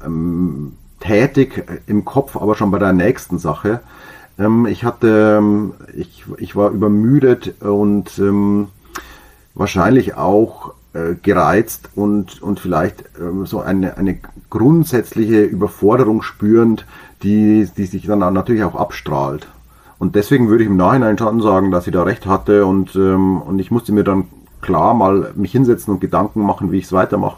[SPEAKER 7] ähm, tätig im Kopf, aber schon bei der nächsten Sache. Ähm, ich hatte, ähm, ich, ich war übermüdet und ähm, wahrscheinlich auch äh, gereizt und, und vielleicht ähm, so eine, eine grundsätzliche Überforderung spürend, die, die sich dann natürlich auch abstrahlt. Und deswegen würde ich im Nachhinein schon sagen, dass sie da recht hatte und, ähm, und ich musste mir dann klar mal mich hinsetzen und Gedanken machen, wie ich es weitermache.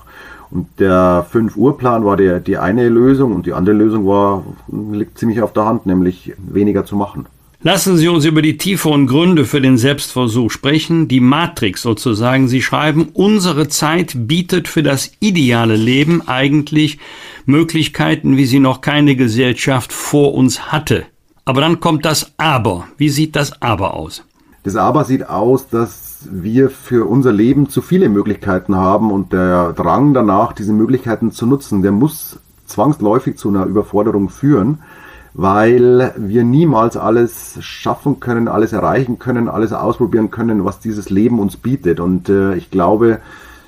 [SPEAKER 7] Und der 5-Uhr-Plan war der, die eine Lösung und die andere Lösung war, liegt ziemlich auf der Hand, nämlich weniger zu machen.
[SPEAKER 2] Lassen Sie uns über die tieferen Gründe für den Selbstversuch sprechen, die Matrix sozusagen. Sie schreiben, unsere Zeit bietet für das ideale Leben eigentlich Möglichkeiten, wie sie noch keine Gesellschaft vor uns hatte. Aber dann kommt das Aber. Wie sieht das Aber aus?
[SPEAKER 7] Das Aber sieht aus, dass wir für unser Leben zu viele Möglichkeiten haben und der Drang danach, diese Möglichkeiten zu nutzen, der muss zwangsläufig zu einer Überforderung führen weil wir niemals alles schaffen können, alles erreichen können, alles ausprobieren können, was dieses Leben uns bietet. Und äh, ich glaube,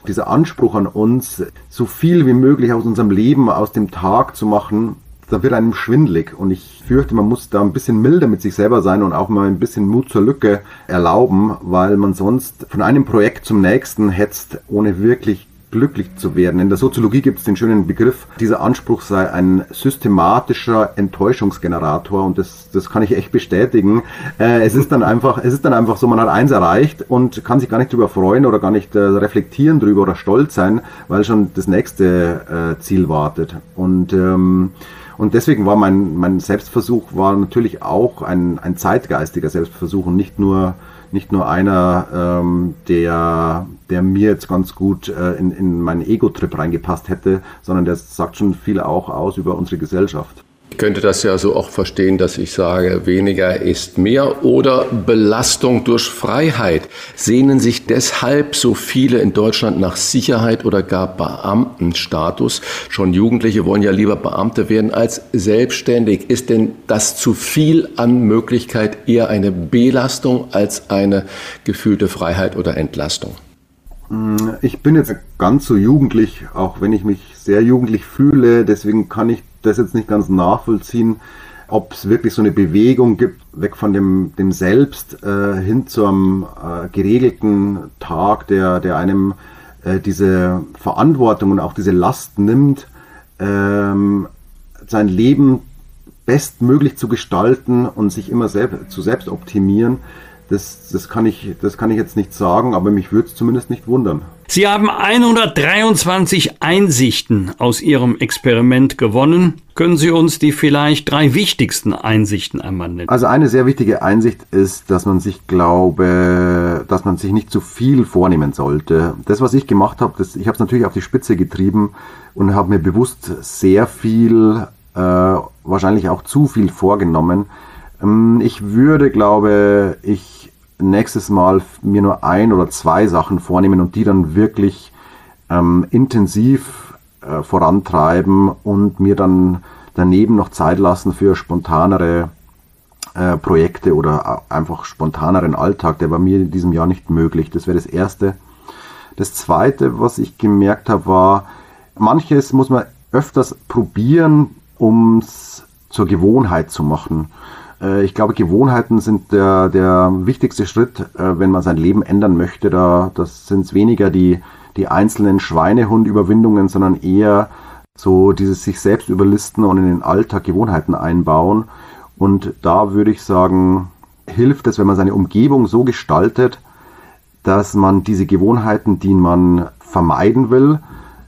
[SPEAKER 7] dieser Anspruch an uns, so viel wie möglich aus unserem Leben, aus dem Tag zu machen, da wird einem schwindlig. Und ich fürchte, man muss da ein bisschen milder mit sich selber sein und auch mal ein bisschen Mut zur Lücke erlauben, weil man sonst von einem Projekt zum nächsten hetzt, ohne wirklich glücklich zu werden. In der Soziologie gibt es den schönen Begriff, dieser Anspruch sei ein systematischer Enttäuschungsgenerator und das, das kann ich echt bestätigen. Äh, es ist dann einfach, es ist dann einfach so, man hat eins erreicht und kann sich gar nicht drüber freuen oder gar nicht äh, reflektieren drüber oder stolz sein, weil schon das nächste äh, Ziel wartet. Und ähm, und deswegen war mein, mein Selbstversuch war natürlich auch ein, ein zeitgeistiger Selbstversuch und nicht nur nicht nur einer, ähm, der, der mir jetzt ganz gut äh, in, in meinen Ego-Trip reingepasst hätte, sondern der sagt schon viel auch aus über unsere Gesellschaft.
[SPEAKER 1] Ich könnte das ja so auch verstehen, dass ich sage, weniger ist mehr oder Belastung durch Freiheit. Sehnen sich deshalb so viele in Deutschland nach Sicherheit oder gar Beamtenstatus? Schon Jugendliche wollen ja lieber Beamte werden als selbstständig. Ist denn das zu viel an Möglichkeit eher eine Belastung als eine gefühlte Freiheit oder Entlastung?
[SPEAKER 7] Ich bin jetzt ganz so jugendlich, auch wenn ich mich sehr jugendlich fühle. Deswegen kann ich das jetzt nicht ganz nachvollziehen, ob es wirklich so eine Bewegung gibt, weg von dem, dem Selbst äh, hin zu einem äh, geregelten Tag, der, der einem äh, diese Verantwortung und auch diese Last nimmt, ähm, sein Leben bestmöglich zu gestalten und sich immer selb zu selbst optimieren. Das, das, kann ich, das kann ich jetzt nicht sagen, aber mich würde es zumindest nicht wundern.
[SPEAKER 2] Sie haben 123 Einsichten aus Ihrem Experiment gewonnen. Können Sie uns die vielleicht drei wichtigsten Einsichten einmal nennen?
[SPEAKER 7] Also eine sehr wichtige Einsicht ist, dass man sich glaube, dass man sich nicht zu viel vornehmen sollte. Das, was ich gemacht habe, das, ich habe es natürlich auf die Spitze getrieben und habe mir bewusst sehr viel, äh, wahrscheinlich auch zu viel vorgenommen. Ähm, ich würde, glaube ich, nächstes Mal mir nur ein oder zwei Sachen vornehmen und die dann wirklich ähm, intensiv äh, vorantreiben und mir dann daneben noch Zeit lassen für spontanere äh, Projekte oder einfach spontaneren Alltag. Der war mir in diesem Jahr nicht möglich. Das wäre das Erste. Das Zweite, was ich gemerkt habe, war, manches muss man öfters probieren, um es zur Gewohnheit zu machen. Äh, ich glaube, Gewohnheiten sind der, der wichtigste Schritt, äh, wenn man sein Leben ändern möchte. Da, das sind weniger die, die einzelnen Schweinehund-Überwindungen, sondern eher so dieses sich selbst überlisten und in den Alltag Gewohnheiten einbauen. Und da würde ich sagen, hilft es, wenn man seine Umgebung so gestaltet, dass man diese Gewohnheiten, die man vermeiden will,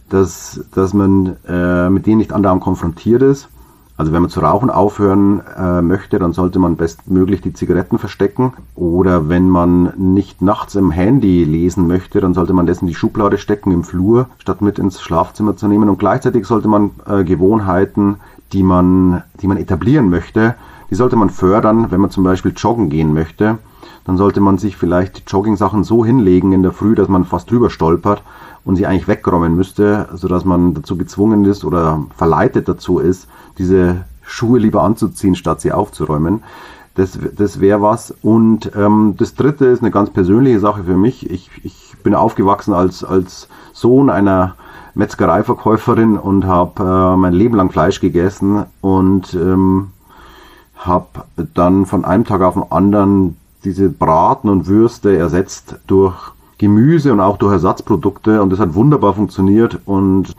[SPEAKER 7] dass, dass man äh, mit denen nicht andauernd konfrontiert ist, also wenn man zu rauchen aufhören äh, möchte, dann sollte man bestmöglich die Zigaretten verstecken. Oder wenn man nicht nachts im Handy lesen möchte, dann sollte man das in die Schublade stecken im Flur, statt mit ins Schlafzimmer zu nehmen. Und gleichzeitig sollte man äh, Gewohnheiten, die man, die man etablieren möchte, die sollte man fördern, wenn man zum Beispiel joggen gehen möchte. Dann sollte man sich vielleicht die Jogging-Sachen so hinlegen in der Früh, dass man fast drüber stolpert und sie eigentlich wegräumen müsste, sodass man dazu gezwungen ist oder verleitet dazu ist, diese Schuhe lieber anzuziehen, statt sie aufzuräumen. Das, das wäre was. Und ähm, das dritte ist eine ganz persönliche Sache für mich. Ich, ich bin aufgewachsen als, als Sohn einer Metzgereiverkäuferin und habe äh, mein Leben lang Fleisch gegessen und ähm, habe dann von einem Tag auf den anderen diese Braten und Würste ersetzt durch Gemüse und auch durch Ersatzprodukte und das hat wunderbar funktioniert und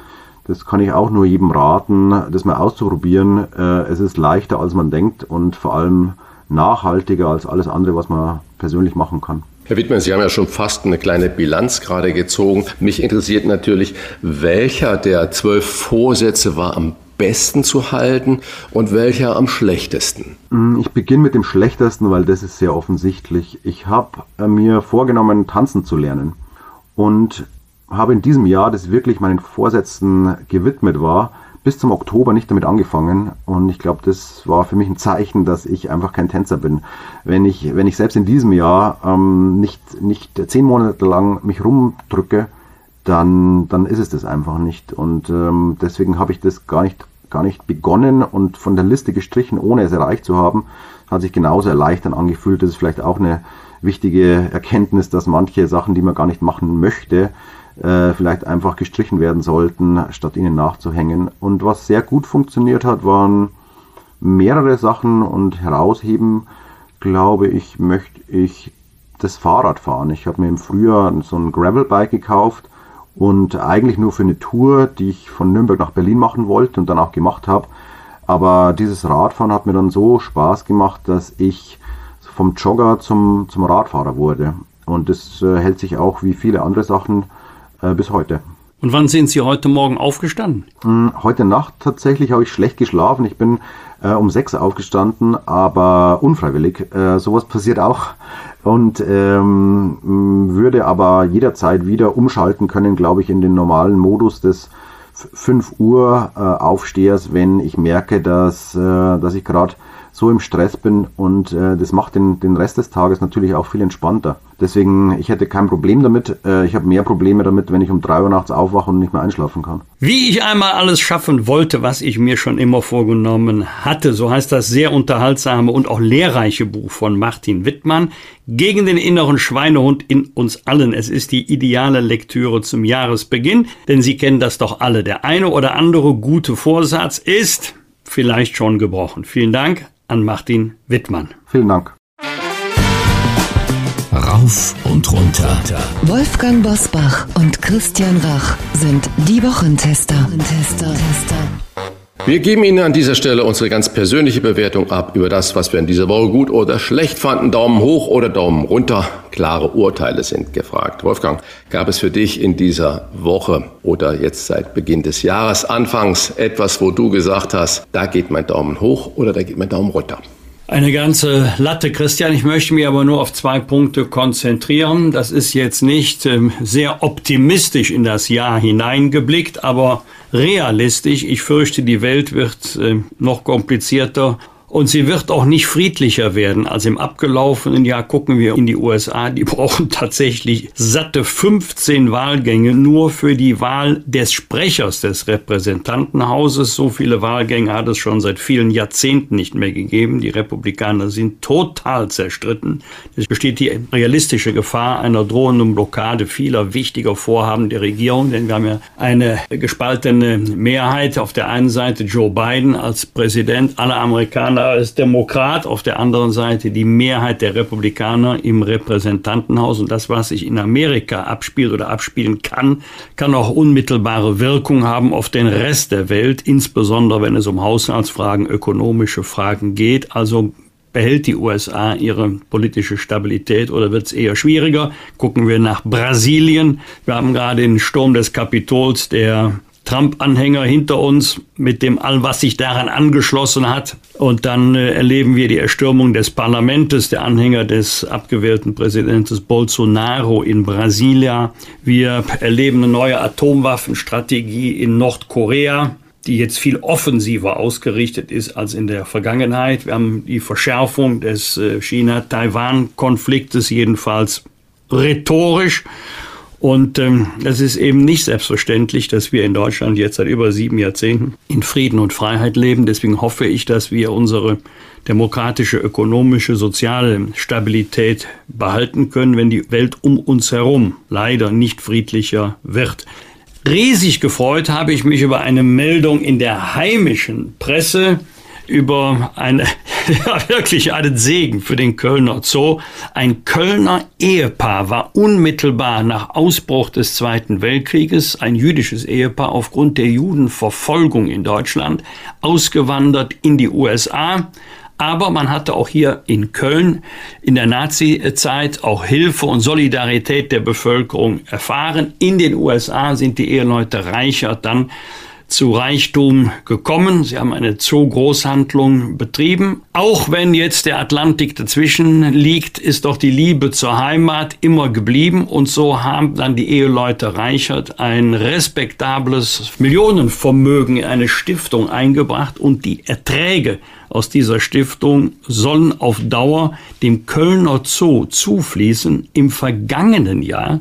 [SPEAKER 7] das kann ich auch nur jedem raten, das mal auszuprobieren. Äh, es ist leichter, als man denkt und vor allem nachhaltiger als alles andere, was man persönlich machen kann.
[SPEAKER 1] Herr Wittmann, Sie haben ja schon fast eine kleine Bilanz gerade gezogen. Mich interessiert natürlich, welcher der zwölf Vorsätze war am besten zu halten und welcher am schlechtesten?
[SPEAKER 7] Mm, ich beginne mit dem schlechtesten, weil das ist sehr offensichtlich. Ich habe äh, mir vorgenommen, tanzen zu lernen und habe in diesem Jahr, das wirklich meinen Vorsätzen gewidmet war, bis zum Oktober nicht damit angefangen und ich glaube, das war für mich ein Zeichen, dass ich einfach kein Tänzer bin. Wenn ich, wenn ich selbst in diesem Jahr ähm, nicht, nicht zehn Monate lang mich rumdrücke, dann, dann ist es das einfach nicht. Und ähm, deswegen habe ich das gar nicht, gar nicht begonnen und von der Liste gestrichen, ohne es erreicht zu haben. Hat sich genauso erleichternd angefühlt. Das ist vielleicht auch eine wichtige Erkenntnis, dass manche Sachen, die man gar nicht machen möchte, äh, vielleicht einfach gestrichen werden sollten, statt ihnen nachzuhängen. Und was sehr gut funktioniert hat, waren mehrere Sachen und herausheben, glaube ich, möchte ich das Fahrrad fahren. Ich habe mir im Frühjahr so ein Gravelbike gekauft und eigentlich nur für eine Tour, die ich von Nürnberg nach Berlin machen wollte und dann auch gemacht habe. Aber dieses Radfahren hat mir dann so Spaß gemacht, dass ich vom Jogger zum, zum Radfahrer wurde. Und das äh, hält sich auch wie viele andere Sachen äh, bis heute.
[SPEAKER 2] Und wann sind Sie heute Morgen aufgestanden?
[SPEAKER 7] Hm, heute Nacht tatsächlich habe ich schlecht geschlafen. Ich bin äh, um sechs aufgestanden, aber unfreiwillig. Äh, sowas passiert auch. Und ähm, würde aber jederzeit wieder umschalten können, glaube ich, in den normalen Modus des 5 Uhr äh, Aufstehers, wenn ich merke, dass, äh, dass ich gerade so im Stress bin und äh, das macht den, den Rest des Tages natürlich auch viel entspannter. Deswegen, ich hätte kein Problem damit. Äh, ich habe mehr Probleme damit, wenn ich um drei Uhr nachts aufwache und nicht mehr einschlafen kann.
[SPEAKER 2] Wie ich einmal alles schaffen wollte, was ich mir schon immer vorgenommen hatte, so heißt das sehr unterhaltsame und auch lehrreiche Buch von Martin Wittmann. Gegen den inneren Schweinehund in uns allen. Es ist die ideale Lektüre zum Jahresbeginn, denn Sie kennen das doch alle. Der eine oder andere gute Vorsatz ist vielleicht schon gebrochen. Vielen Dank an Martin Wittmann.
[SPEAKER 7] Vielen Dank.
[SPEAKER 3] Rauf und runter.
[SPEAKER 5] Wolfgang Bosbach und Christian Rach sind die Wochentester.
[SPEAKER 1] Wir geben Ihnen an dieser Stelle unsere ganz persönliche Bewertung ab über das, was wir in dieser Woche gut oder schlecht fanden. Daumen hoch oder Daumen runter. Klare Urteile sind gefragt. Wolfgang, gab es für dich in dieser Woche oder jetzt seit Beginn des Jahres anfangs etwas, wo du gesagt hast, da geht mein Daumen hoch oder da geht mein Daumen runter?
[SPEAKER 2] Eine ganze Latte, Christian. Ich möchte mich aber nur auf zwei Punkte konzentrieren. Das ist jetzt nicht ähm, sehr optimistisch in das Jahr hineingeblickt, aber realistisch. Ich fürchte, die Welt wird äh, noch komplizierter Und sie wird auch nicht friedlicher werden. als im abgelaufenen Jahr gucken wir in die USA. Die brauchen tatsächlich satte 15 Wahlgänge nur für die Wahl des Sprechers des Repräsentantenhauses. So viele Wahlgänge hat es schon seit vielen Jahrzehnten nicht mehr gegeben. Die Republikaner sind total zerstritten. Es besteht die realistische Gefahr einer drohenden Blockade vieler wichtiger Vorhaben der Regierung, denn wir haben ja eine gespaltene Mehrheit. Auf der einen Seite Joe Biden als Präsident aller Amerikaner Republikaner als Demokrat, auf der anderen Seite die Mehrheit der Republikaner im Repräsentantenhaus. Und das, was sich in Amerika abspielt oder abspielen kann, kann auch unmittelbare Wirkung haben auf den Rest der Welt, insbesondere wenn es um Haushaltsfragen, ökonomische Fragen geht. Also behält die USA ihre politische Stabilität oder wird es eher schwieriger? Gucken wir nach Brasilien. Wir haben gerade den Sturm des Kapitols, der Trump-Anhänger hinter uns mit dem all, was sich daran angeschlossen hat. Und dann äh, erleben wir die Erstürmung des Parlaments, der Anhänger des abgewählten Präsidenten Bolsonaro in Brasilia. Wir erleben eine neue Atomwaffenstrategie in Nordkorea die jetzt viel offensiver ausgerichtet ist als in der Vergangenheit. Wir haben die Verschärfung des äh, China-Taiwan-Konfliktes jedenfalls rhetorisch und ähm, es ist eben nicht selbstverständlich, dass wir in Deutschland jetzt seit über sieben Jahrzehnten in Frieden und Freiheit leben. Deswegen hoffe ich, dass wir unsere demokratische, ökonomische, soziale Stabilität behalten können, wenn die Welt um uns herum leider nicht friedlicher wird. Riesig gefreut habe ich mich über eine Meldung in der heimischen Presse, über eine, ja, wirklich einen Segen für den Kölner Zoo. Ein Kölner Ehepaar war unmittelbar nach Ausbruch des Zweiten Weltkrieges, ein jüdisches Ehepaar aufgrund der Judenverfolgung in Deutschland, ausgewandert in die USA. Aber man hatte auch hier in Köln in der Nazi-Zeit auch Hilfe und Solidarität der Bevölkerung erfahren. In den USA sind die Eheleute reicher dann zu Reichtum gekommen. Sie haben eine Zoo-Großhandlung betrieben. Auch wenn jetzt der Atlantik dazwischen liegt, ist doch die Liebe zur Heimat immer geblieben. Und so haben dann die Eheleute Reichert ein respektables Millionenvermögen in eine Stiftung eingebracht und die Erträge aus dieser Stiftung sollen auf Dauer dem Kölner Zoo zufließen. Im vergangenen Jahr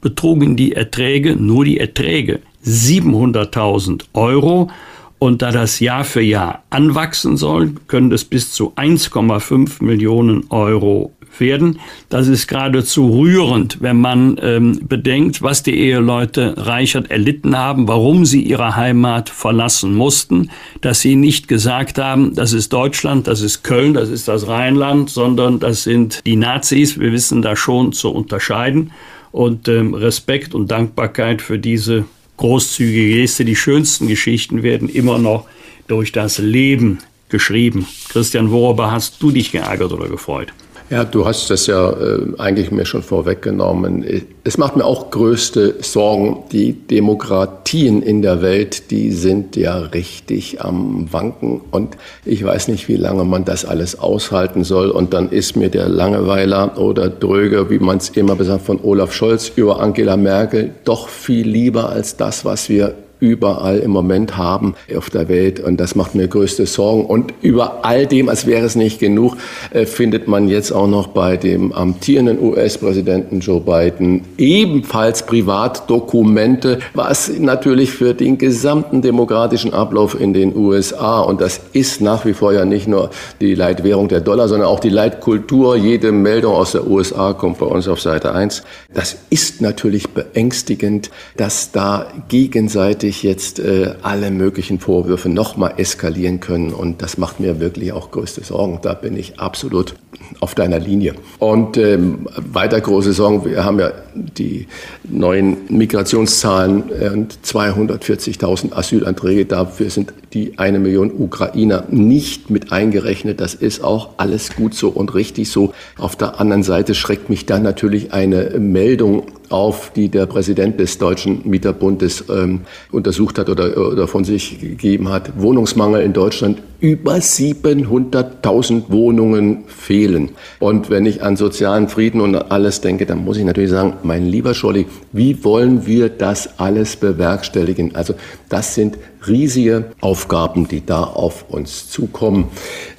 [SPEAKER 2] betrugen die Erträge, nur die Erträge, 700.000 Euro. Und da das Jahr für Jahr anwachsen soll, können es bis zu 1,5 Millionen Euro werden. Das ist geradezu rührend, wenn man ähm, bedenkt, was die Eheleute Reichert erlitten haben, warum sie ihre Heimat verlassen mussten, dass sie nicht gesagt haben, das ist Deutschland, das ist Köln, das ist das Rheinland, sondern das sind die Nazis. Wir wissen da schon zu unterscheiden. Und ähm, Respekt und Dankbarkeit für diese großzügige Geste. Die schönsten Geschichten werden immer noch durch das Leben geschrieben. Christian, worüber hast du dich geärgert oder gefreut?
[SPEAKER 1] Ja, du hast das ja äh, eigentlich mir schon vorweggenommen. Es macht mir auch größte Sorgen. Die Demokratien in der Welt, die sind ja richtig am Wanken. Und ich weiß nicht, wie lange man das alles aushalten soll. Und dann ist mir der Langeweiler oder Dröger, wie man es immer besagt, von Olaf Scholz über Angela Merkel doch viel lieber als das, was wir überall im Moment haben auf der Welt. Und das macht mir größte Sorgen. Und über all dem, als wäre es nicht genug, äh, findet man jetzt auch noch bei dem amtierenden US-Präsidenten Joe Biden ebenfalls Privatdokumente, was natürlich für den gesamten demokratischen Ablauf in den USA, und das ist nach wie vor ja nicht nur die Leitwährung der Dollar, sondern auch die Leitkultur. Jede Meldung aus der USA kommt bei uns auf Seite 1. Das ist natürlich beängstigend, dass da gegenseitig sich jetzt äh, alle möglichen Vorwürfe nochmal eskalieren können. Und das macht mir wirklich auch größte Sorgen. Da bin ich absolut auf deiner Linie. Und ähm, weiter große Sorgen, wir haben ja die neuen Migrationszahlen und 240.000 Asylanträge. Dafür sind die eine Million Ukrainer nicht mit eingerechnet. Das ist auch alles gut so und richtig so. Auf der anderen Seite schreckt mich dann natürlich eine Meldung auf, die der Präsident des Deutschen Mieterbundes ähm, untersucht hat oder, oder von sich gegeben hat. Wohnungsmangel in Deutschland. Über 700.000 Wohnungen fehlen. Und wenn ich an sozialen Frieden und alles denke, dann muss ich natürlich sagen, mein lieber Scholli, wie wollen wir das alles bewerkstelligen? Also das sind riesige Aufgaben, die da auf uns zukommen.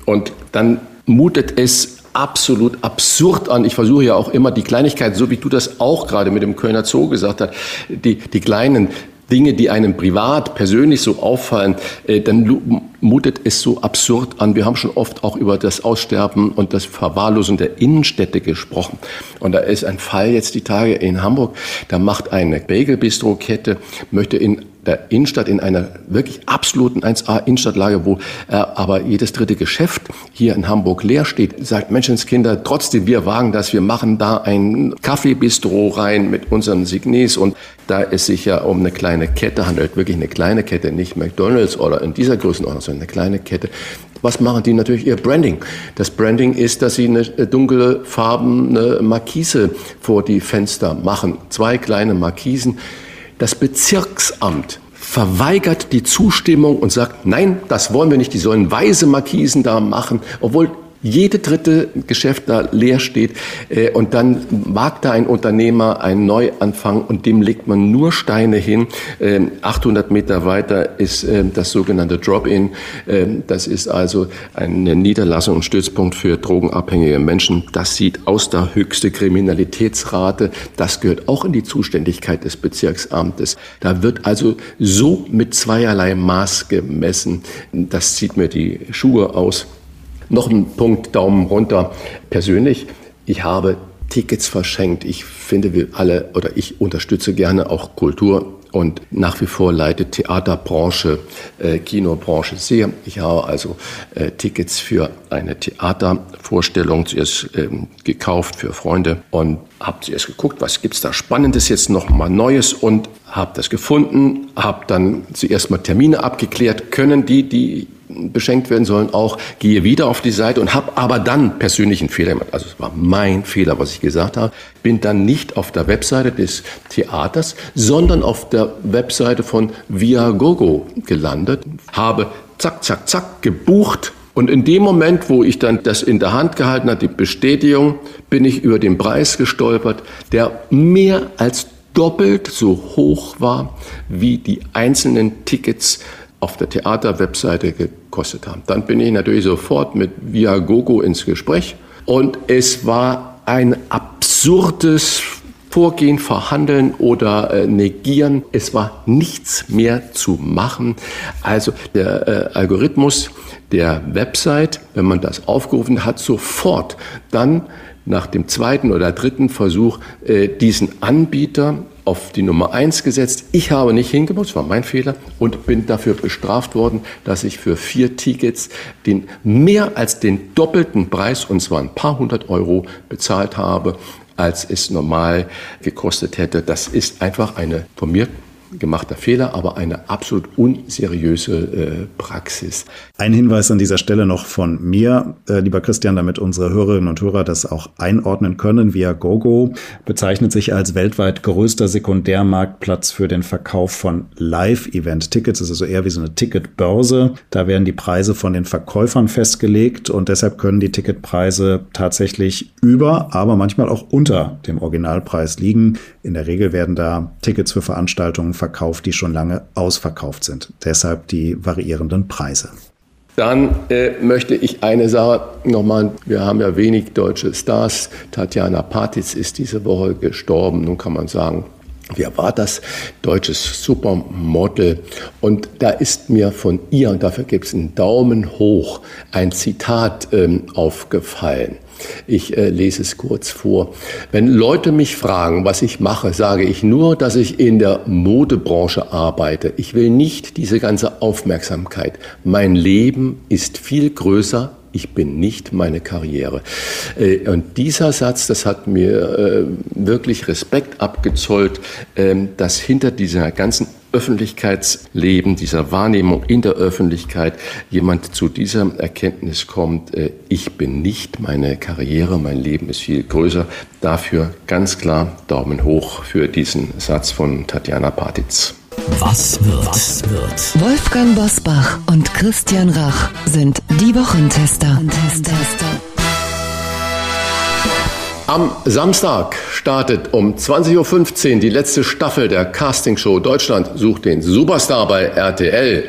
[SPEAKER 1] Und dann mutet es absolut absurd an. Ich versuche ja auch immer die Kleinigkeiten, so wie du das auch gerade mit dem Kölner Zoo gesagt hast, die, die kleinen Dinge, die einem privat, persönlich so auffallen, äh, dann mutet es so absurd an. Wir haben schon oft auch über das Aussterben und das Verwahrlosen der Innenstädte gesprochen. Und da ist ein Fall jetzt die Tage in Hamburg. Da macht eine Bagel-Bistro-Kette, möchte in der Innenstadt in einer wirklich absoluten 1A Innenstadtlage, wo äh, aber jedes dritte Geschäft hier in Hamburg leer steht, sagt Menschenskinder, trotzdem wir wagen das, wir machen da ein Kaffeebistro rein mit unseren Signes und da es sich ja um eine kleine Kette handelt, wirklich eine kleine Kette, nicht McDonalds oder in dieser Größenordnung, sondern eine kleine Kette. Was machen die natürlich? Ihr Branding. Das Branding ist, dass sie eine dunkle farbene Markise vor die Fenster machen. Zwei kleine Markisen. Das Bezirksamt verweigert die Zustimmung und sagt, nein, das wollen wir nicht, die sollen weise Markisen da machen, obwohl jede dritte Geschäft da leer steht äh, und dann wagt da ein Unternehmer einen Neuanfang und dem legt man nur Steine hin. Äh, 800 Meter weiter ist äh, das sogenannte Drop-in. Ähm, das ist also eine Niederlassung und Stützpunkt für drogenabhängige Menschen. Das sieht aus der höchste Kriminalitätsrate. Das gehört auch in die Zuständigkeit des Bezirksamtes. Da wird also so mit zweierlei Maß gemessen. Das zieht mir die Schuhe aus. Noch ein Punkt, Daumen runter. Persönlich, ich habe Tickets verschenkt. Ich finde, wir alle oder ich unterstütze gerne auch Kultur und nach wie vor leite Theaterbranche, äh, Kinobranche sehr. Ich habe also äh, Tickets für eine Theatervorstellung zuerst ähm, gekauft für Freunde und habe zuerst geguckt, was gibt's da Spannendes jetzt noch mal Neues und habe das gefunden, habe dann zuerst mal Termine abgeklärt, können die, die beschenkt werden sollen, auch gehe wieder auf die Seite und habe aber dann persönlichen Fehler gemacht. Also es war mein Fehler, was ich gesagt habe. Bin dann nicht auf der Webseite des Theaters, sondern auf der Webseite von Viagogo gelandet, habe zack, zack, zack gebucht und in dem Moment, wo ich dann das in der Hand gehalten habe, die Bestätigung, bin ich über den Preis gestolpert, der mehr als doppelt so hoch war wie die einzelnen Tickets auf der Theaterwebseite gekostet haben. Dann bin ich natürlich sofort mit Viagogo ins Gespräch und es war ein absurdes Vorgehen, verhandeln oder äh, negieren. Es war nichts mehr zu machen. Also der äh, Algorithmus der Website, wenn man das aufgerufen hat, sofort dann nach dem zweiten oder dritten Versuch äh, diesen Anbieter auf die Nummer eins gesetzt. Ich habe nicht hingebaut, das war mein Fehler und bin dafür bestraft worden, dass ich für vier Tickets den mehr als den doppelten Preis, und zwar ein paar hundert Euro, bezahlt habe, als es normal gekostet hätte. Das ist einfach eine von mir gemachter Fehler, aber eine absolut unseriöse äh, Praxis.
[SPEAKER 4] Ein Hinweis an dieser Stelle noch von mir, äh, lieber Christian, damit unsere Hörerinnen und Hörer das auch einordnen können. Via GoGo bezeichnet sich als weltweit größter Sekundärmarktplatz für den Verkauf von Live-Event-Tickets. Das ist also eher wie so eine Ticketbörse. Da werden die Preise von den Verkäufern festgelegt und deshalb können die Ticketpreise tatsächlich über, aber manchmal auch unter dem Originalpreis liegen. In der Regel werden da Tickets für Veranstaltungen verkauft, die schon lange ausverkauft sind. Deshalb die variierenden Preise.
[SPEAKER 1] Dann äh, möchte ich eine Sache nochmal, wir haben ja wenig deutsche Stars. Tatjana Patitz ist diese Woche gestorben. Nun kann man sagen, Wer war das? Deutsches Supermodel. Und da ist mir von ihr, und dafür gibt es einen Daumen hoch, ein Zitat ähm, aufgefallen. Ich äh, lese es kurz vor. Wenn Leute mich fragen, was ich mache, sage ich nur, dass ich in der Modebranche arbeite. Ich will nicht diese ganze Aufmerksamkeit. Mein Leben ist viel größer ich bin nicht meine Karriere. Äh, und dieser Satz, das hat mir äh, wirklich Respekt abgezollt, ähm, dass hinter dieser ganzen Öffentlichkeitsleben, dieser Wahrnehmung in der Öffentlichkeit jemand zu dieser Erkenntnis kommt, äh, ich bin nicht meine Karriere, mein Leben ist viel größer. Dafür ganz klar Daumen hoch für diesen Satz von Tatjana Partitz.
[SPEAKER 3] Was wird? Was wird?
[SPEAKER 5] Wolfgang Bosbach und Christian Rach sind die Wochentester.
[SPEAKER 1] Am Samstag startet um 20.15 Uhr die letzte Staffel der Castingshow Deutschland sucht den Superstar bei RTL.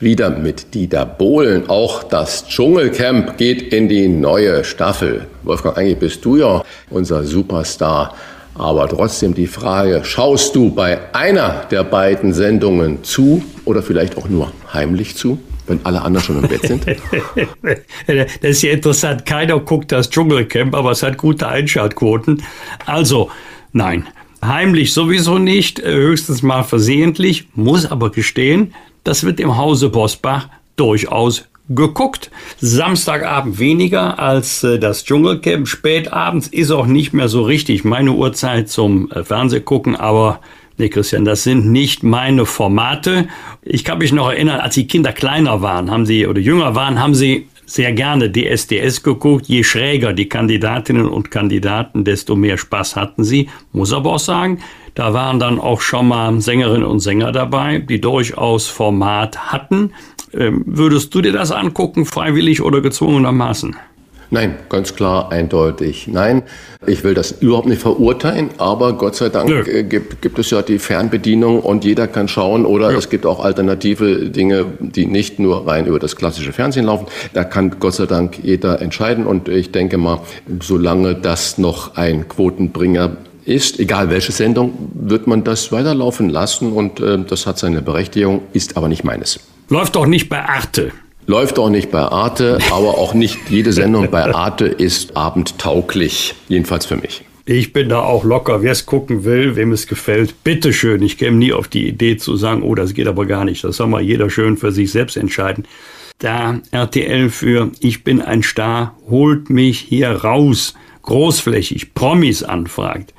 [SPEAKER 1] Wieder mit Dieter Bohlen. Auch das Dschungelcamp geht in die neue Staffel. Wolfgang, eigentlich bist du ja unser Superstar. Aber trotzdem die Frage, schaust du bei einer der beiden Sendungen zu oder vielleicht auch nur heimlich zu? Wenn alle anderen schon im Bett sind?
[SPEAKER 2] das ist ja interessant. Keiner guckt das Dschungelcamp, aber es hat gute Einschaltquoten. Also, nein. Heimlich sowieso nicht, äh, höchstens mal versehentlich, muss aber gestehen, das wird im Hause Bosbach durchaus geguckt. Samstagabend weniger als äh, das Dschungelcamp. Spätabends ist auch nicht mehr so richtig meine Uhrzeit zum äh, Fernsehgucken, aber Nee, Christian, das sind nicht meine Formate. Ich kann mich noch erinnern, als die Kinder kleiner waren, haben sie oder jünger waren, haben sie sehr gerne DSDS geguckt. Je schräger die Kandidatinnen und Kandidaten, desto mehr Spaß hatten sie. Muss aber auch sagen, da waren dann auch schon mal Sängerinnen und Sänger dabei, die durchaus Format hatten. Ähm, würdest du dir das angucken, freiwillig oder gezwungenermaßen?
[SPEAKER 1] Nein, ganz klar, eindeutig. Nein, ich will das überhaupt nicht verurteilen, aber Gott sei Dank ja. Äh, gibt, gibt es ja die Fernbedienung und jeder kann schauen oder ja. es gibt auch alternative Dinge, die nicht nur rein über das klassische Fernsehen laufen. Da kann Gott sei Dank jeder entscheiden und ich denke mal, solange das noch ein Quotenbringer ist, egal welche Sendung, wird man das weiterlaufen lassen und äh, das hat seine Berechtigung, ist aber nicht meines.
[SPEAKER 2] Läuft doch nicht bei Arte.
[SPEAKER 1] Läuft auch nicht bei Arte, aber auch nicht jede Sendung bei Arte ist abendtauglich, jedenfalls für mich.
[SPEAKER 2] Ich bin da auch locker. Wer es gucken will, wem es gefällt, bitteschön. Ich käme nie auf die Idee zu sagen, oh, das geht aber gar nicht. Das soll mal jeder schön für sich selbst entscheiden. Da RTL für Ich bin ein Star holt mich hier raus, großflächig Promis anfragt,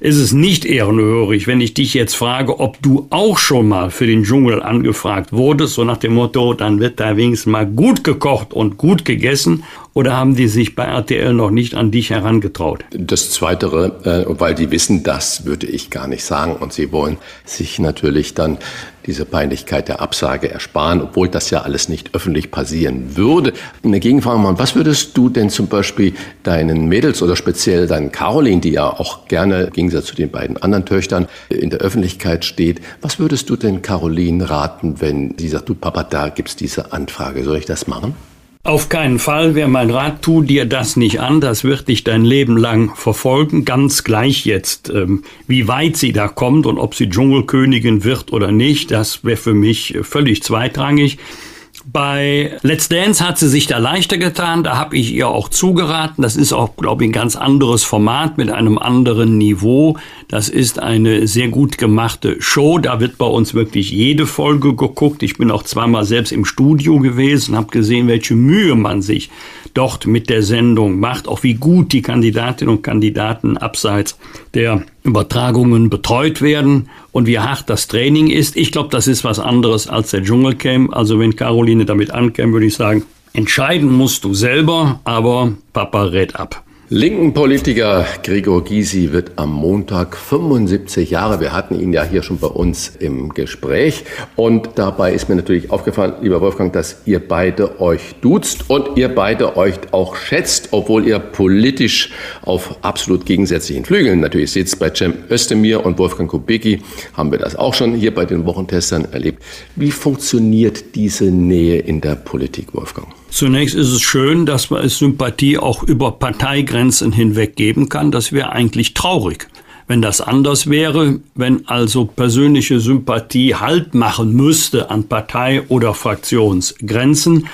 [SPEAKER 2] ist es nicht ehrenhörig, wenn ich dich jetzt frage, ob du auch schon mal für den Dschungel angefragt wurdest, so nach dem Motto, dann wird da wenigstens mal gut gekocht und gut gegessen oder haben die sich bei RTL noch nicht an dich herangetraut?
[SPEAKER 1] Das Zweite, äh, weil die wissen, das würde ich gar nicht sagen. Und sie wollen sich natürlich dann diese Peinlichkeit der Absage ersparen, obwohl das ja alles nicht öffentlich passieren würde. Eine Gegenfrage mal, was würdest du denn zum Beispiel deinen Mädels oder speziell deinen Caroline, die ja auch gerne im Gegensatz zu den beiden anderen Töchtern in der Öffentlichkeit steht, was würdest du denn Caroline raten, wenn sie sagt, du Papa, da gibt's diese Anfrage, soll ich das machen?
[SPEAKER 2] Auf keinen Fall wäre mein Rat, tu dir das nicht an, das wird dich dein Leben lang verfolgen, ganz gleich jetzt, ähm, wie weit sie da kommt und ob sie Dschungelkönigin wird oder nicht, das wäre für mich völlig zweitrangig. Bei Let's Dance hat sie sich da leichter getan, da habe ich ihr auch zugeraten. Das ist auch, glaube ich, ein ganz anderes Format mit einem anderen Niveau. Das ist eine sehr gut gemachte Show. Da wird bei uns wirklich jede Folge geguckt. Ich bin auch zweimal selbst im Studio gewesen, habe gesehen, welche Mühe man sich dort mit der Sendung macht, auch wie gut die Kandidatinnen und Kandidaten abseits der Übertragungen betreut werden und wie hart das Training ist. Ich glaube, das ist was anderes als der Dschungelcamp. Also wenn Caroline damit ankäme, würde ich sagen, entscheiden musst du selber, aber Papa rät ab.
[SPEAKER 1] Linken Politiker Gregor Gysi wird am Montag 75 Jahre. Wir hatten ihn ja hier schon bei uns im Gespräch. Und dabei ist mir natürlich aufgefallen, lieber Wolfgang, dass ihr beide euch duzt und ihr beide euch auch schätzt, obwohl ihr politisch auf absolut gegensätzlichen Flügeln natürlich sitzt. Bei Cem Özdemir und Wolfgang Kubicki haben wir das auch schon hier bei den Wochentestern erlebt. Wie funktioniert diese Nähe in der Politik, Wolfgang?
[SPEAKER 2] Zunächst ist es schön, dass man es Sympathie auch über Parteigrenzen hinweg geben kann. Das wäre eigentlich traurig, wenn das anders wäre, wenn also persönliche Sympathie Halt machen müsste an Partei- oder Fraktionsgrenzen.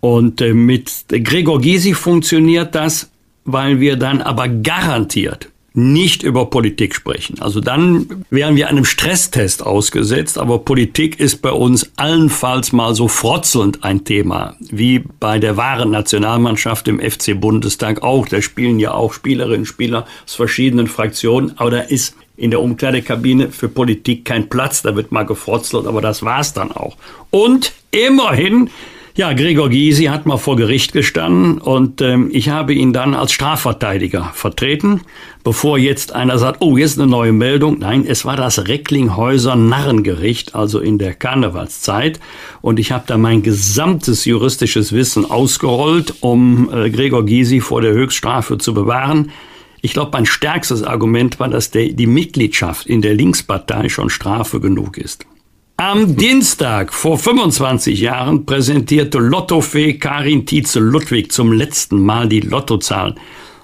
[SPEAKER 2] Und äh, mit Gregor Gysi funktioniert das, weil wir dann aber garantiert nicht über Politik sprechen. Also dann wären wir einem Stresstest ausgesetzt, aber Politik ist bei uns allenfalls mal so frotzelnd ein Thema, wie bei der wahren Nationalmannschaft im FC Bundestag auch. Da spielen ja auch Spielerinnen und Spieler aus verschiedenen Fraktionen, aber da ist in der Umkleidekabine für Politik kein Platz, da wird mal gefrotzelt, aber das war's dann auch. Und immerhin ja, Gregor Gysi hat mal vor Gericht gestanden und ähm, ich habe ihn dann als Strafverteidiger vertreten, bevor jetzt einer sagt, oh, jetzt eine neue Meldung. Nein, es war das Recklinghäuser Narrengericht, also in der Karnevalszeit. Und ich habe da mein gesamtes juristisches Wissen ausgerollt, um äh, Gregor Gysi vor der Höchststrafe zu bewahren. Ich glaube, mein stärkstes Argument war, dass der, die Mitgliedschaft in der Linkspartei schon Strafe genug ist. Am Dienstag vor 25 Jahren präsentierte Lottofee Karin Tietze-Ludwig zum letzten Mal die Lottozahlen.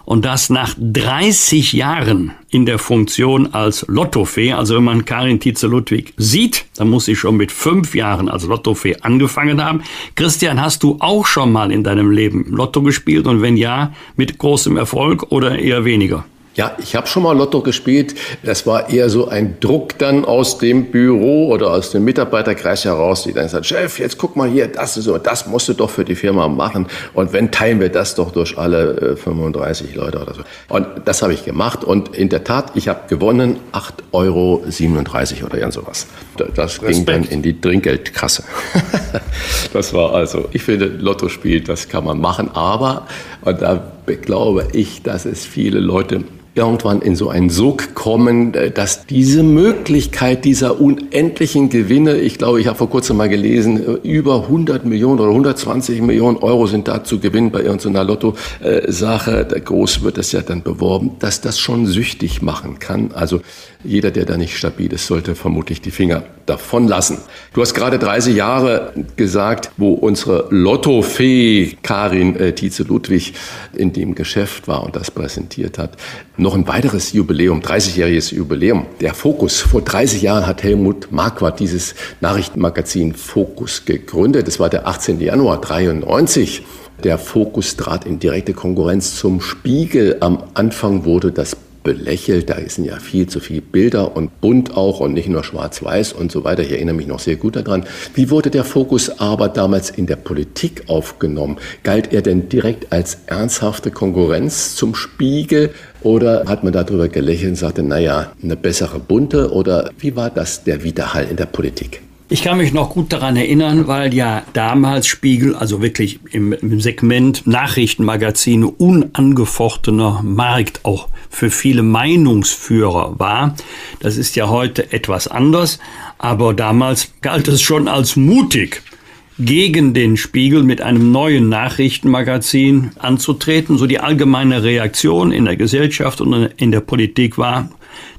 [SPEAKER 2] Und das nach 30 Jahren in der Funktion als Lottofee. Also wenn man Karin Tietze-Ludwig sieht, dann muss sie schon mit fünf Jahren als Lottofee angefangen haben. Christian, hast du auch schon mal in deinem Leben Lotto gespielt? Und wenn ja, mit großem Erfolg oder eher weniger?
[SPEAKER 1] Ja, ich habe schon mal Lotto gespielt. Das war eher so ein Druck dann aus dem Büro oder aus dem Mitarbeiterkreis heraus, die dann sagt, Chef, jetzt guck mal hier, das ist so, das musst du doch für die Firma machen. Und wenn teilen wir das doch durch alle 35 äh, Leute oder so. Und das habe ich gemacht. Und in der Tat, ich habe gewonnen 8,37 Euro oder irgend sowas. Das Respekt. ging dann in die Trinkgeldkasse. das war also, ich finde, Lottospiel, das kann man machen. Aber, und da glaube ich, dass es viele Leute irgendwann in so einen Sog kommen, äh, dass diese Möglichkeit dieser unendlichen Gewinne, ich glaube, ich habe vor kurzem mal gelesen, äh, über 100 Millionen oder 120 Millionen Euro sind da zu gewinnen bei irgendeiner Lotto-Sache, groß wird es ja dann beworben, dass das schon süchtig machen kann. Also jeder, der da nicht stabil ist, sollte vermutlich die Finger davon lassen. Du hast gerade 30 Jahre gesagt, wo unsere Lottofee Karin äh, Tietze-Ludwig in dem Geschäft war und das präsentiert hat. Noch ein weiteres Jubiläum, 30-jähriges Jubiläum. Der Fokus. Vor 30 Jahren hat Helmut Marquardt dieses Nachrichtenmagazin Fokus gegründet. Das war der 18. Januar 93. Der Fokus trat in direkte Konkurrenz zum Spiegel. Am Anfang wurde das belächelt. Da sind ja viel zu viele Bilder und bunt auch und nicht nur schwarz-weiß und so weiter. Ich erinnere mich noch sehr gut daran. Wie wurde der Fokus aber damals in der Politik aufgenommen? Galt er denn direkt als ernsthafte Konkurrenz zum Spiegel oder hat man darüber gelächelt und sagte, naja, eine bessere bunte oder wie war das der Widerhall in der Politik?
[SPEAKER 2] Ich kann mich noch gut daran erinnern, weil ja damals Spiegel, also wirklich im, im Segment Nachrichtenmagazine unangefochtener Markt auch für viele Meinungsführer war. Das ist ja heute etwas anders, aber damals galt es schon als mutig, gegen den Spiegel mit einem neuen Nachrichtenmagazin anzutreten. So die allgemeine Reaktion in der Gesellschaft und in der Politik war,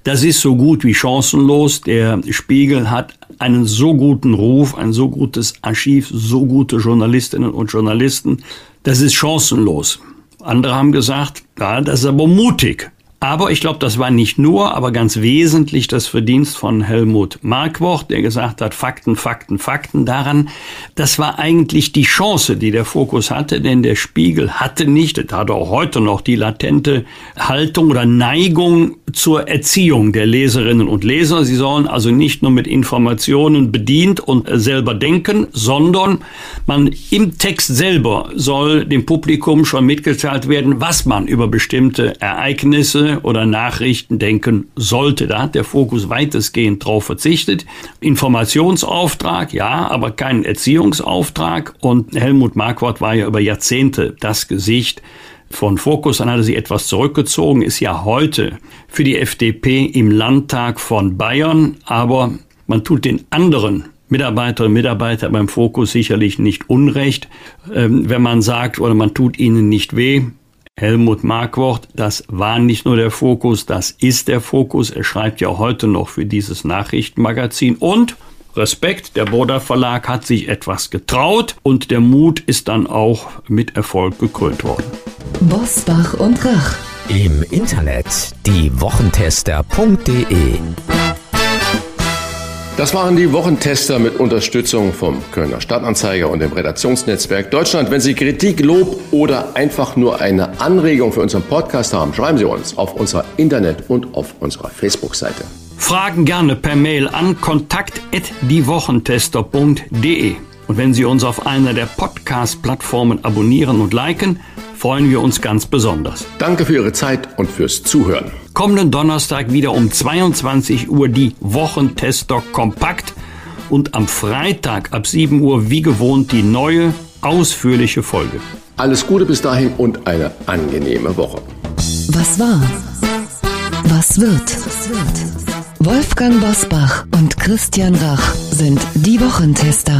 [SPEAKER 2] das ist so gut wie chancenlos. Der Spiegel hat einen so guten Ruf, ein so gutes Archiv, so gute Journalistinnen und Journalisten. Das ist chancenlos. Andere haben gesagt, ja, das ist aber mutig. Aber ich glaube, das war nicht nur, aber ganz wesentlich das Verdienst von Helmut Markwort, der gesagt hat, Fakten, Fakten, Fakten daran. Das war eigentlich die Chance, die der Fokus hatte, denn der Spiegel hatte nicht, das hat auch heute noch die latente Haltung oder Neigung zur Erziehung der Leserinnen und Leser. Sie sollen also nicht nur mit Informationen bedient und selber denken, sondern man im Text selber soll dem Publikum schon mitgeteilt werden, was man über bestimmte Ereignisse oder Nachrichten denken sollte. Da hat der Fokus weitestgehend drauf verzichtet. Informationsauftrag, ja, aber keinen Erziehungsauftrag. Und Helmut Marquardt war ja über Jahrzehnte das Gesicht von Fokus. Dann hat er sich etwas zurückgezogen, ist ja heute für die FDP im Landtag von Bayern. Aber man tut den anderen Mitarbeiterinnen und Mitarbeiter beim Fokus sicherlich nicht unrecht, ähm, wenn man sagt oder man tut ihnen nicht weh. Helmut Markwort, das war nicht nur der Fokus, das ist der Fokus. Er schreibt ja heute noch für dieses Nachrichtenmagazin und Respekt, der Boda Verlag hat sich etwas getraut und der Mut ist dann auch mit Erfolg gekrönt worden.
[SPEAKER 5] Bosbach und Rach.
[SPEAKER 3] Im Internet die Wochentester.de
[SPEAKER 1] Das waren die Wochentester mit Unterstützung vom Kölner Stadtanzeiger und dem Redaktionsnetzwerk Deutschland. Wenn Sie Kritik, Lob oder einfach nur eine Anregung für unseren Podcast haben, schreiben Sie uns auf unserer Internet- und auf unserer Facebook-Seite.
[SPEAKER 2] Fragen gerne per Mail an kontakt.diewochentester.de. Und wenn Sie uns auf einer der Podcast-Plattformen abonnieren und liken, freuen wir uns ganz besonders.
[SPEAKER 1] Danke für Ihre Zeit und fürs Zuhören.
[SPEAKER 2] Kommenden Donnerstag wieder um 22 Uhr die Wochentester kompakt und am Freitag ab 7 Uhr wie gewohnt die neue, ausführliche Folge.
[SPEAKER 1] Alles Gute bis dahin und eine angenehme Woche.
[SPEAKER 5] Was war? Was wird? Wolfgang Bosbach und Christian Rach sind die Wochentester.